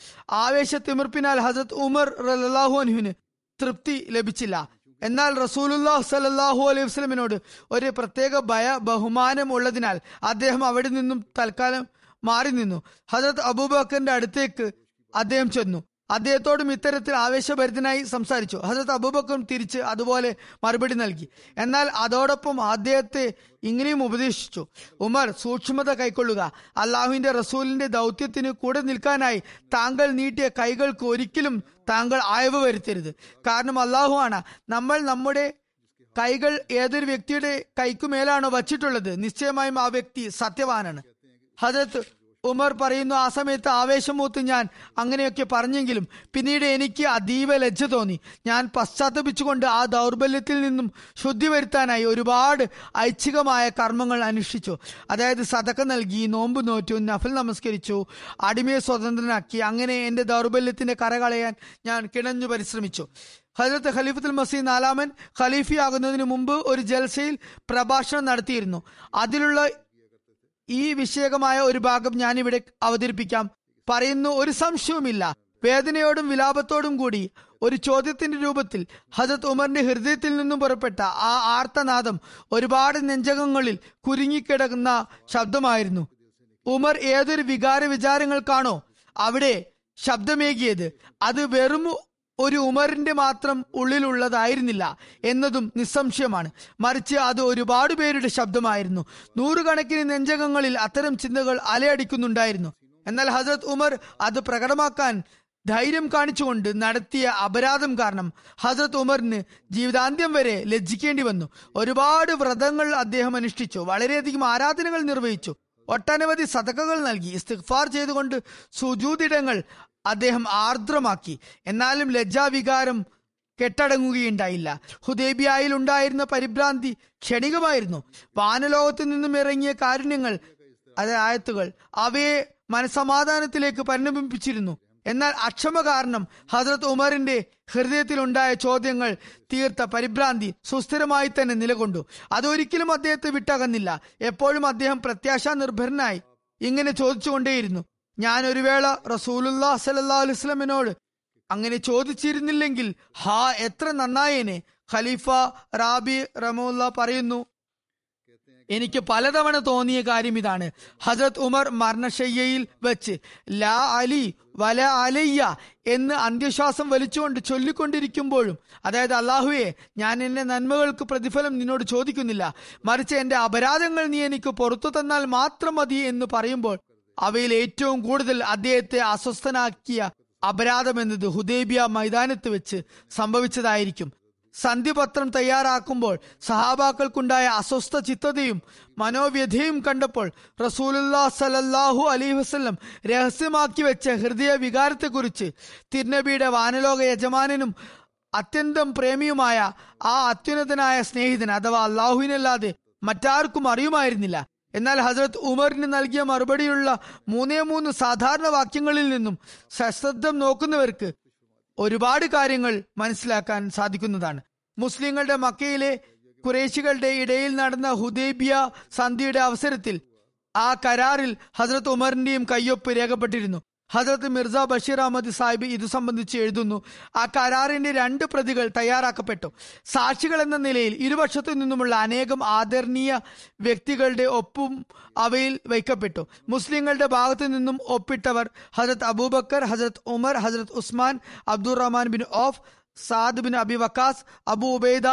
ആവേശ തിമിർപ്പിനാൽ ഹസരത് ഉമർ റലാഹു അനുവിന് തൃപ്തി ലഭിച്ചില്ല. എന്നാൽ റസൂലുല്ലാഹു സലല്ലാഹു അലൈഹി വസ്ലമിനോട് ഒരു പ്രത്യേക ഭയ ബഹുമാനം ഉള്ളതിനാൽ അദ്ദേഹം അവിടെ നിന്നും തൽക്കാലം മാറി നിന്നു. ഹജരത് അബൂബക്കറിന്റെ അടുത്തേക്ക് അദ്ദേഹം ചെന്നു. അദ്ദേഹത്തോടും ഇത്തരത്തിൽ ആവേശഭരിതനായി സംസാരിച്ചു. ഹസരത്ത് അബൂബക്കും തിരിച്ച് അതുപോലെ മറുപടി നൽകി. എന്നാൽ അതോടൊപ്പം അദ്ദേഹത്തെ ഇങ്ങനെയും ഉപദേശിച്ചു. ഉമർ സൂക്ഷ്മത കൈക്കൊള്ളുക. അള്ളാഹുവിന്റെ റസൂലിന്റെ ദൗത്യത്തിന് കൂടെ നിൽക്കാനായി താങ്കൾ നീട്ടിയ കൈകൾക്ക് ഒരിക്കലും താങ്കൾ അയവ് വരുത്തരുത്. കാരണം അള്ളാഹു ആണ്. നമ്മൾ നമ്മുടെ കൈകൾ ഏതൊരു വ്യക്തിയുടെ കൈക്കുമേലാണോ വച്ചിട്ടുള്ളത്. നിശ്ചയമായും ആ വ്യക്തി സത്യവാനാണ്. ഹജരത്ത് ഉമർ പറയുന്നു ആ സമയത്ത് ആവേശം മൂത്ത് ഞാൻ അങ്ങനെയൊക്കെ പറഞ്ഞെങ്കിലും പിന്നീട് എനിക്ക് അതീവ ലജ്ജ തോന്നി. ഞാൻ പശ്ചാത്തപിച്ചുകൊണ്ട് ആ ദൗർബല്യത്തിൽ നിന്നും ശുദ്ധി വരുത്താനായി ഒരുപാട് ഐച്ഛികമായ കർമ്മങ്ങൾ അനുഷ്ഠിച്ചു. അതായത് സതക്ക നൽകി നോമ്പ് നോറ്റു നഫൽ നമസ്കരിച്ചു അടിമയെ സ്വതന്ത്രനാക്കി അങ്ങനെ എന്റെ ദൗർബല്യത്തിന്റെ കരകളയാൻ ഞാൻ കിണഞ്ഞു പരിശ്രമിച്ചു. ഹജരത്ത് ഖലീഫത്തുൽ മസീദ് നാലാമൻ ഖലീഫിയാകുന്നതിന് മുമ്പ് ഒരു ജൽസയിൽ പ്രഭാഷണം നടത്തിയിരുന്നു. അതിലുള്ള ഈ വിഷയകമായ ഒരു ഭാഗം ഞാനിവിടെ അവതരിപ്പിക്കാം. പറയുന്നു ഒരു സംശയവുമില്ല. വേദനയോടും വിലാപത്തോടും കൂടി ഒരു ചോദ്യത്തിന്റെ രൂപത്തിൽ ഹജത് ഉമറിന്റെ ഹൃദയത്തിൽ നിന്നും പുറപ്പെട്ട ആ ആർത്തനാദം ഒരുപാട് നെഞ്ചകങ്ങളിൽ കുരുങ്ങിക്കിടക്കുന്ന ശബ്ദമായിരുന്നു. ഉമർ ഏതൊരു വികാര വിചാരങ്ങൾക്കാണോ അവിടെ ശബ്ദമേകിയത്. അത് വെറും ഒരു ഉമറിന്റെ മാത്രം ഉള്ളിലുള്ളതായിരുന്നില്ല എന്നതും നിസ്സംശയമാണ്. മറിച്ച് അത് ഒരുപാട് പേരുടെ ശബ്ദമായിരുന്നു. നൂറുകണക്കിന് നെഞ്ചകങ്ങളിൽ അത്തരം ചിന്തകൾ അലയടിക്കുന്നുണ്ടായിരുന്നു. എന്നാൽ ഹസരത് ഉമർ അത് പ്രകടമാക്കാൻ ധൈര്യം കാണിച്ചുകൊണ്ട് നടത്തിയ അപരാധം കാരണം ഹസരത് ഉമറിന് ജീവിതാന്ത്യം വരെ ലജ്ജിക്കേണ്ടി വന്നു. ഒരുപാട് വ്രതങ്ങൾ അദ്ദേഹം അനുഷ്ഠിച്ചു. വളരെയധികം ആരാധനകൾ നിർവഹിച്ചു. ഒട്ടനവധി സതകകൾ നൽകി. ഇസ്തിഗ്ഫാർ ചെയ്തുകൊണ്ട് സുജൂതിടങ്ങൾ അദ്ദേഹം ആർദ്രമാക്കി. എന്നാലും ലജ്ജാവികാരം കെട്ടടങ്ങുകയുണ്ടായില്ല. ഹുദേബിയായിൽ ഉണ്ടായിരുന്ന പരിഭ്രാന്തി ക്ഷണികമായിരുന്നു. വാനലോകത്തു നിന്നും ഇറങ്ങിയ കാരുണ്യങ്ങൾ അത് ആയത്തുകൾ അവയെ മനസമാധാനത്തിലേക്ക് പരിണമിപ്പിച്ചിരുന്നു. എന്നാൽ അക്ഷമ കാരണം ഹസരത് ഉമറിന്റെ ഹൃദയത്തിലുണ്ടായ ചോദ്യങ്ങൾ തീർത്ത പരിഭ്രാന്തി സുസ്ഥിരമായി തന്നെ നിലകൊണ്ടു. അതൊരിക്കലും അദ്ദേഹത്തെ വിട്ടകന്നില്ല. എപ്പോഴും അദ്ദേഹം പ്രത്യാശാ നിർഭരനായി ഇങ്ങനെ ചോദിച്ചുകൊണ്ടേയിരുന്നു. ഞാൻ ഒരു വേള റസൂലുല്ലാ സലല്ലാ അങ്ങനെ ചോദിച്ചിരുന്നില്ലെങ്കിൽ ഹാ എത്ര നന്നായേനെ? ഖലീഫ റാബി റമുല്ല പറയുന്നു എനിക്ക് പലതവണ തോന്നിയ കാര്യം ഇതാണ്. ഹസരത് ഉമർ മരണശയ്യയിൽ വെച്ച് ലാ അലി വല അലയ്യ എന്ന് അന്ത്യശ്വാസം വലിച്ചുകൊണ്ട് ചൊല്ലിക്കൊണ്ടിരിക്കുമ്പോഴും അതായത് അള്ളാഹുവെ ഞാൻ എന്റെ നന്മകൾക്ക് പ്രതിഫലം നിന്നോട് ചോദിക്കുന്നില്ല. മറിച്ച് എന്റെ അപരാധങ്ങൾ നീ എനിക്ക് പുറത്തു തന്നാൽ മാത്രം മതി എന്ന് പറയുമ്പോൾ അവയിൽ ഏറ്റവും കൂടുതൽ അദ്ദേഹത്തെ അസ്വസ്ഥനാക്കിയ അപരാധമെന്നത് ഹുദേബിയ മൈതാനത്ത് വെച്ച് സംഭവിച്ചതായിരിക്കും. സന്ധിപത്രം തയ്യാറാക്കുമ്പോൾ സഹാബാക്കൾക്കുണ്ടായ അസ്വസ്ഥ ചിത്തതയും മനോവ്യഥയും കണ്ടപ്പോൾ റസൂലുല്ലാ സലല്ലാഹു അലി വസ്ലം രഹസ്യമാക്കി വെച്ച ഹൃദയ വികാരത്തെക്കുറിച്ച് തിരുനബിയുടെ വാനലോക യജമാനനും അത്യന്തം പ്രേമിയുമായ ആ അത്യുന്നതനായ സ്നേഹിതൻ അഥവാ അള്ളാഹുവിനല്ലാതെ മറ്റാർക്കും അറിയുമായിരുന്നില്ല. എന്നാൽ ഹസരത് ഉമറിന് നൽകിയ മറുപടിയുള്ള മൂന്നേ മൂന്ന് സാധാരണ വാക്യങ്ങളിൽ നിന്നും സശ്രദ്ധം നോക്കുന്നവർക്ക് ഒരുപാട് കാര്യങ്ങൾ മനസ്സിലാക്കാൻ സാധിക്കുന്നതാണ്. മുസ്ലിങ്ങളുടെ മക്കയിലെ കുറേശികളുടെ ഇടയിൽ നടന്ന ഹുദൈബിയ സന്ധിയുടെ അവസരത്തിൽ ആ കരാറിൽ ഹസ്രത്ത് ഉമറിന്റെയും കയ്യൊപ്പ് രേഖപ്പെട്ടിരുന്നു. ഹസ്രത്ത് മിർസ ബഷീർ അഹമ്മദ് സാഹിബ് ഇതു സംബന്ധിച്ച് എഴുതുന്നു ആ കരാറിന്റെ രണ്ട് പ്രതികൾ തയ്യാറാക്കപ്പെട്ടു. സാക്ഷികൾ എന്ന നിലയിൽ ഇരുപക്ഷത്തു നിന്നുമുള്ള അനേകം ആദരണീയ വ്യക്തികളുടെ ഒപ്പും അവയിൽ വയ്ക്കപ്പെട്ടു. മുസ്ലിങ്ങളുടെ ഭാഗത്തു നിന്നും ഒപ്പിട്ടവർ ഹജരത് Abu Bakr Hazrat Umar Hazrat Usman Abdur Rahman bin Auf Saad bin Abi Waqqas Abu Ubaida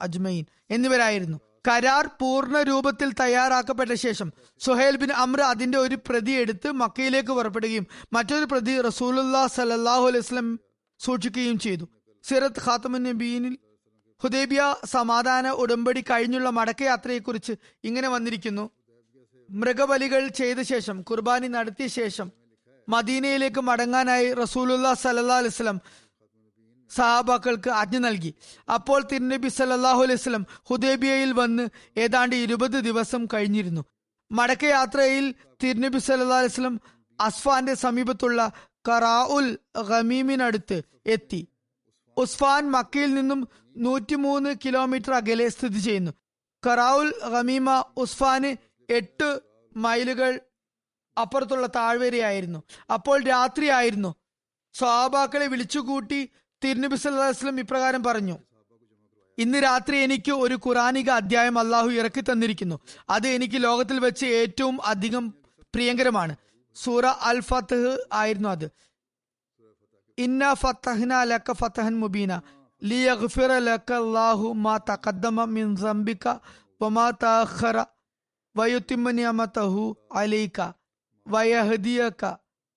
അജ്മൈൻ എന്നിവരായിരുന്നു. കരാർ പൂർണ രൂപത്തിൽ തയ്യാറാക്കപ്പെട്ട ശേഷം സുഹേൽ ബിൻ അമ്ര അതിന്റെ ഒരു പ്രതി എടുത്ത് മക്കയിലേക്ക് പുറപ്പെടുകയും മറ്റൊരു പ്രതി റസൂലുല്ലാ സലല്ലാഹു അലൈഹി വസല്ലം സൂക്ഷിക്കുകയും ചെയ്തു. സിറത്ത് ഖാത്തമുൻ നബീനിൽ ഹുദൈബിയ സമാധാന ഉടമ്പടി കഴിഞ്ഞുള്ള മടക്കയാത്രയെക്കുറിച്ച് ഇങ്ങനെ വന്നിരിക്കുന്നു. മൃഗബലികൾ ചെയ്ത ശേഷം കുർബാനി നടത്തിയ ശേഷം മദീനയിലേക്ക് മടങ്ങാനായി റസൂലുല്ലാ സലല്ലാ അലൈഹി വസല്ലം സഹാബാക്കൾക്ക് ആജ്ഞ നൽകി. അപ്പോൾ തിരുനബി സല്ലാഹു അലൈഹി സ്വലം ഹുദൈബിയയിൽ വന്ന് ഏതാണ്ട് ഇരുപത് ദിവസം കഴിഞ്ഞിരുന്നു. മടക്കയാത്രയിൽ തിരുനബി സല്ലാ അലൈഹി സ്വലം അസ്ഫാന്റെ സമീപത്തുള്ള കറാഉൽ ഖമീമിനടുത്ത് എത്തി. ഉസ്ഫാൻ മക്കയിൽ നിന്നും നൂറ്റിമൂന്ന് കിലോമീറ്റർ അകലെ സ്ഥിതി ചെയ്യുന്നു. കറാവുൽ ഖമീമ ഉസ്ഫാന് എട്ട് മൈലുകൾ അപ്പുറത്തുള്ള താഴ്വരയായിരുന്നു. അപ്പോൾ രാത്രിയായിരുന്നു. സ്വഹാബാക്കളെ വിളിച്ചുകൂട്ടി തിരുനബി സല്ലാസ്ലം ഇപ്രകാരം പറഞ്ഞു. ഇന്ന് രാത്രി എനിക്ക് ഒരു ഖുറാനിക അധ്യായം അള്ളാഹു ഇറക്കി തന്നിരിക്കുന്നു. അത് എനിക്ക് ലോകത്തിൽ വെച്ച് ഏറ്റവും അധികം പ്രിയങ്കരമാണ്. സൂറ അൽ ഫത്തഹ് ആയിരുന്നു അത്. ഇന്ന ഫത്തഹ്ന ലക്ക ഫത്തഹൻ മുബീന. ലിയഗ്ഫിറ ലക്ക അല്ലാഹു മാ തഖദ്ദമ മിൻ സംബിക വമാ തഅഖറ. വയുത്തിമ്മ നിയമതഹു അലൈക. വയഹദിയക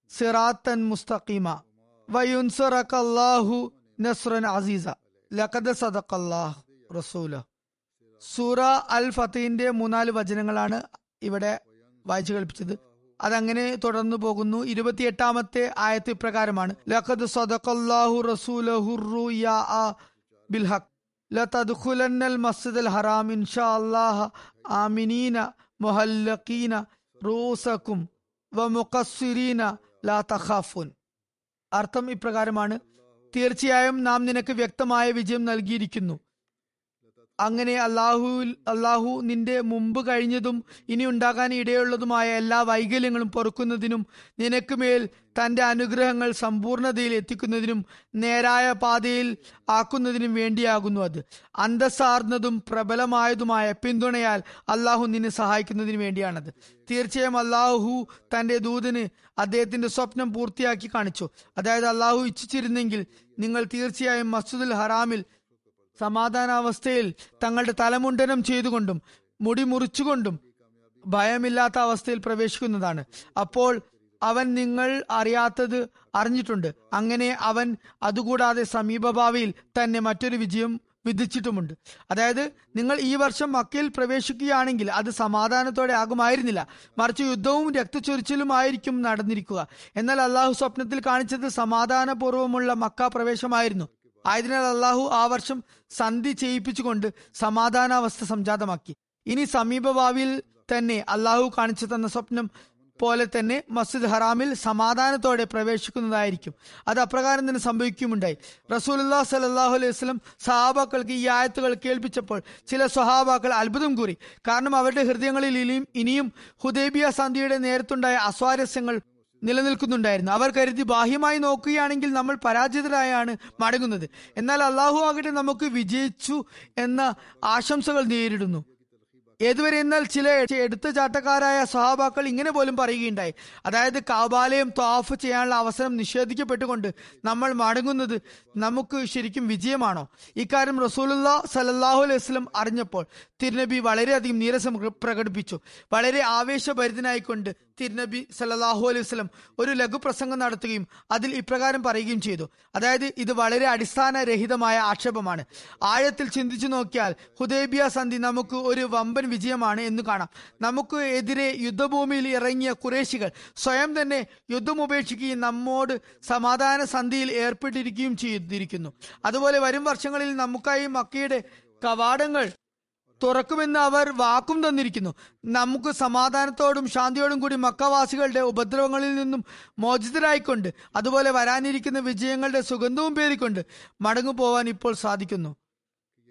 സിറാത്തൻ മുസ്തഖീമ. വയുൻസറക അല്ലാഹു നസ്റൻ അസീസ ലഖദ സദഖല്ലാഹ് റസൂല സൂറ അൽ ഫത്തീന്റെ മൂന്നാൽ വചനങ്ങളാണ് ഇവിടെ വായിച്ചു കേൾപ്പിച്ചത്. അതങ്ങനെ തുടർന്നു പോകുന്നു. ഇരുപത്തിയെട്ടാമത്തെ ആയത്ത് ഇപ്രകാരമാണ് ലഖദ് സദഖല്ലാഹു റസൂലഹു റുയാ ബിൽഹഖ്. ലതദ്ഖുലന്നൽ മസ്ജിദൽ ഹറാം ഇൻഷാ അല്ലാഹ ആമിനീന മുഹല്ലഖീന റൂസക്കും ലാ അർത്ഥം ഇപ്രകാരമാണ്. തീർച്ചയായും നാം നിനക്ക് വ്യക്തമായ വിജയം നൽകിയിരിക്കുന്നു. അങ്ങനെ അള്ളാഹു അള്ളാഹു നിന്റെ മുമ്പ് കഴിഞ്ഞതും ഇനി ഉണ്ടാകാൻ ഇടയുള്ളതുമായ എല്ലാ വൈകല്യങ്ങളും പൊറുക്കുന്നതിനും നിനക്ക് മേൽ തന്റെ അനുഗ്രഹങ്ങൾ സമ്പൂർണതയിൽ എത്തിക്കുന്നതിനും നേരായ പാതയിൽ ആക്കുന്നതിനും വേണ്ടിയാകുന്നു അത്. അന്തസ്സാർന്നതും പ്രബലമായതുമായ പിന്തുണയാൽ അള്ളാഹു നിന്നെ സഹായിക്കുന്നതിന് വേണ്ടിയാണത്. തീർച്ചയായും അള്ളാഹു തന്റെ ദൂതന് അദ്ദേഹത്തിന്റെ സ്വപ്നം പൂർത്തിയാക്കി കാണിച്ചു. അതായത് അള്ളാഹു ഇച്ഛിച്ചിരുന്നെങ്കിൽ നിങ്ങൾ തീർച്ചയായും മസ്ജിദുൽ ഹറാമിൽ സമാധാനാവസ്ഥയിൽ തങ്ങളുടെ തലമുണ്ടനം ചെയ്തുകൊണ്ടും മുടി മുറിച്ചുകൊണ്ടും ഭയമില്ലാത്ത അവസ്ഥയിൽ പ്രവേശിക്കുന്നതാണ്. അപ്പോൾ അവൻ നിങ്ങൾ അറിയാത്തത് അറിഞ്ഞിട്ടുണ്ട്. അങ്ങനെ അവൻ അതുകൂടാതെ സമീപഭാവിയിൽ തന്നെ മറ്റൊരു വിജയം വിധിച്ചിട്ടുമുണ്ട്. അതായത് നിങ്ങൾ ഈ വർഷം മക്കയിൽ പ്രവേശിക്കുകയാണെങ്കിൽ അത് സമാധാനത്തോടെ ആകുമായിരുന്നില്ല. മറിച്ച് യുദ്ധവും രക്തച്ചൊരിച്ചിലും ആയിരിക്കും നടന്നിരിക്കുക. എന്നാൽ അള്ളാഹു സ്വപ്നത്തിൽ കാണിച്ചത് സമാധാനപൂർവമുള്ള മക്ക പ്രവേശമായിരുന്നു. ആയതിനാൽ അള്ളാഹു ആ വർഷം സന്ധി ചെയ്യിപ്പിച്ചുകൊണ്ട് സമാധാനാവസ്ഥ സംജാതമാക്കി. ഇനി സമീപഭാവിയിൽ തന്നെ അള്ളാഹു കാണിച്ചു തന്ന സ്വപ്നം പോലെ തന്നെ മസ്ജിദ് ഹറാമിൽ സമാധാനത്തോടെ പ്രവേശിക്കുന്നതായിരിക്കും. അത് അപ്രകാരം തന്നെ സംഭവിക്കുമുണ്ടായി റസൂലുല്ലാ സലാഹു അലൈഹി വസ്ലം സഹാബാക്കൾക്ക് ഈ ആയത്തുകൾ കേൾപ്പിച്ചപ്പോൾ ചില സ്വഹാബാക്കൾ അത്ഭുതം കൂറി. കാരണം അവരുടെ ഹൃദയങ്ങളിൽ ഇനിയും ഇനിയും ഹുദൈബിയ സന്ധിയുടെ നേരത്തുണ്ടായ അസ്വാരസ്യങ്ങൾ നിലനിൽക്കുന്നുണ്ടായിരുന്നു. അവർ കരുതി ബാഹ്യമായി നോക്കുകയാണെങ്കിൽ നമ്മൾ പരാജിതരായാണ് മടങ്ങുന്നത്. എന്നാൽ അള്ളാഹു ആകട്ടെ നമുക്ക് വിജയിച്ചു എന്ന ആശംസകൾ നേരിടുന്നു. ഏതുവരെ എന്നാൽ ചില എടുത്ത ചാട്ടക്കാരായ സഹാബാക്കൾ ഇങ്ങനെ പോലും പറയുകയുണ്ടായി. അതായത് കാബാലയം ത്വാഫ് ചെയ്യാനുള്ള അവസരം നിഷേധിക്കപ്പെട്ടുകൊണ്ട് നമ്മൾ മടങ്ങുന്നത് നമുക്ക് ശരിക്കും വിജയമാണോ? ഇക്കാര്യം റസൂലുല്ലാ സലല്ലാഹു അലൈഹി വസ്ലം അറിഞ്ഞപ്പോൾ തിരുനബി വളരെയധികം നീരസം പ്രകടിപ്പിച്ചു. വളരെ ആവേശഭരിതനായിക്കൊണ്ട് തിരുനബി സല്ലാഹു അലൈഹി വസ്ലം ഒരു ലഘു പ്രസംഗം നടത്തുകയും അതിൽ ഇപ്രകാരം പറയുകയും ചെയ്തു. അതായത് ഇത് വളരെ അടിസ്ഥാനരഹിതമായ ആക്ഷേപമാണ്. ആഴത്തിൽ ചിന്തിച്ചു നോക്കിയാൽ ഹുദൈബിയ സന്ധി നമുക്ക് ഒരു വമ്പൻ വിജയമാണ് എന്ന് കാണാം. നമുക്ക് എതിരെ യുദ്ധഭൂമിയിൽ ഇറങ്ങിയ കുറേശികൾ സ്വയം തന്നെ യുദ്ധം ഉപേക്ഷിക്കുകയും നമ്മോട് സമാധാന സന്ധിയിൽ ഏർപ്പെട്ടിരിക്കുകയും ചെയ്തിരിക്കുന്നു. അതുപോലെ വരും വർഷങ്ങളിൽ നമുക്കായി മക്കയുടെ കവാടങ്ങൾ തുറക്കുമെന്ന് അവർ വാക്കും തന്നിരിക്കുന്നു. നമുക്ക് സമാധാനത്തോടും ശാന്തിയോടും കൂടി മക്കവാസികളുടെ ഉപദ്രവങ്ങളിൽ നിന്നും മോചിതരായിക്കൊണ്ട് അതുപോലെ വരാനിരിക്കുന്ന വിജയങ്ങളുടെ സുഗന്ധവും പേരിക്കൊണ്ട് മടങ്ങു പോവാൻ ഇപ്പോൾ സാധിക്കുന്നു.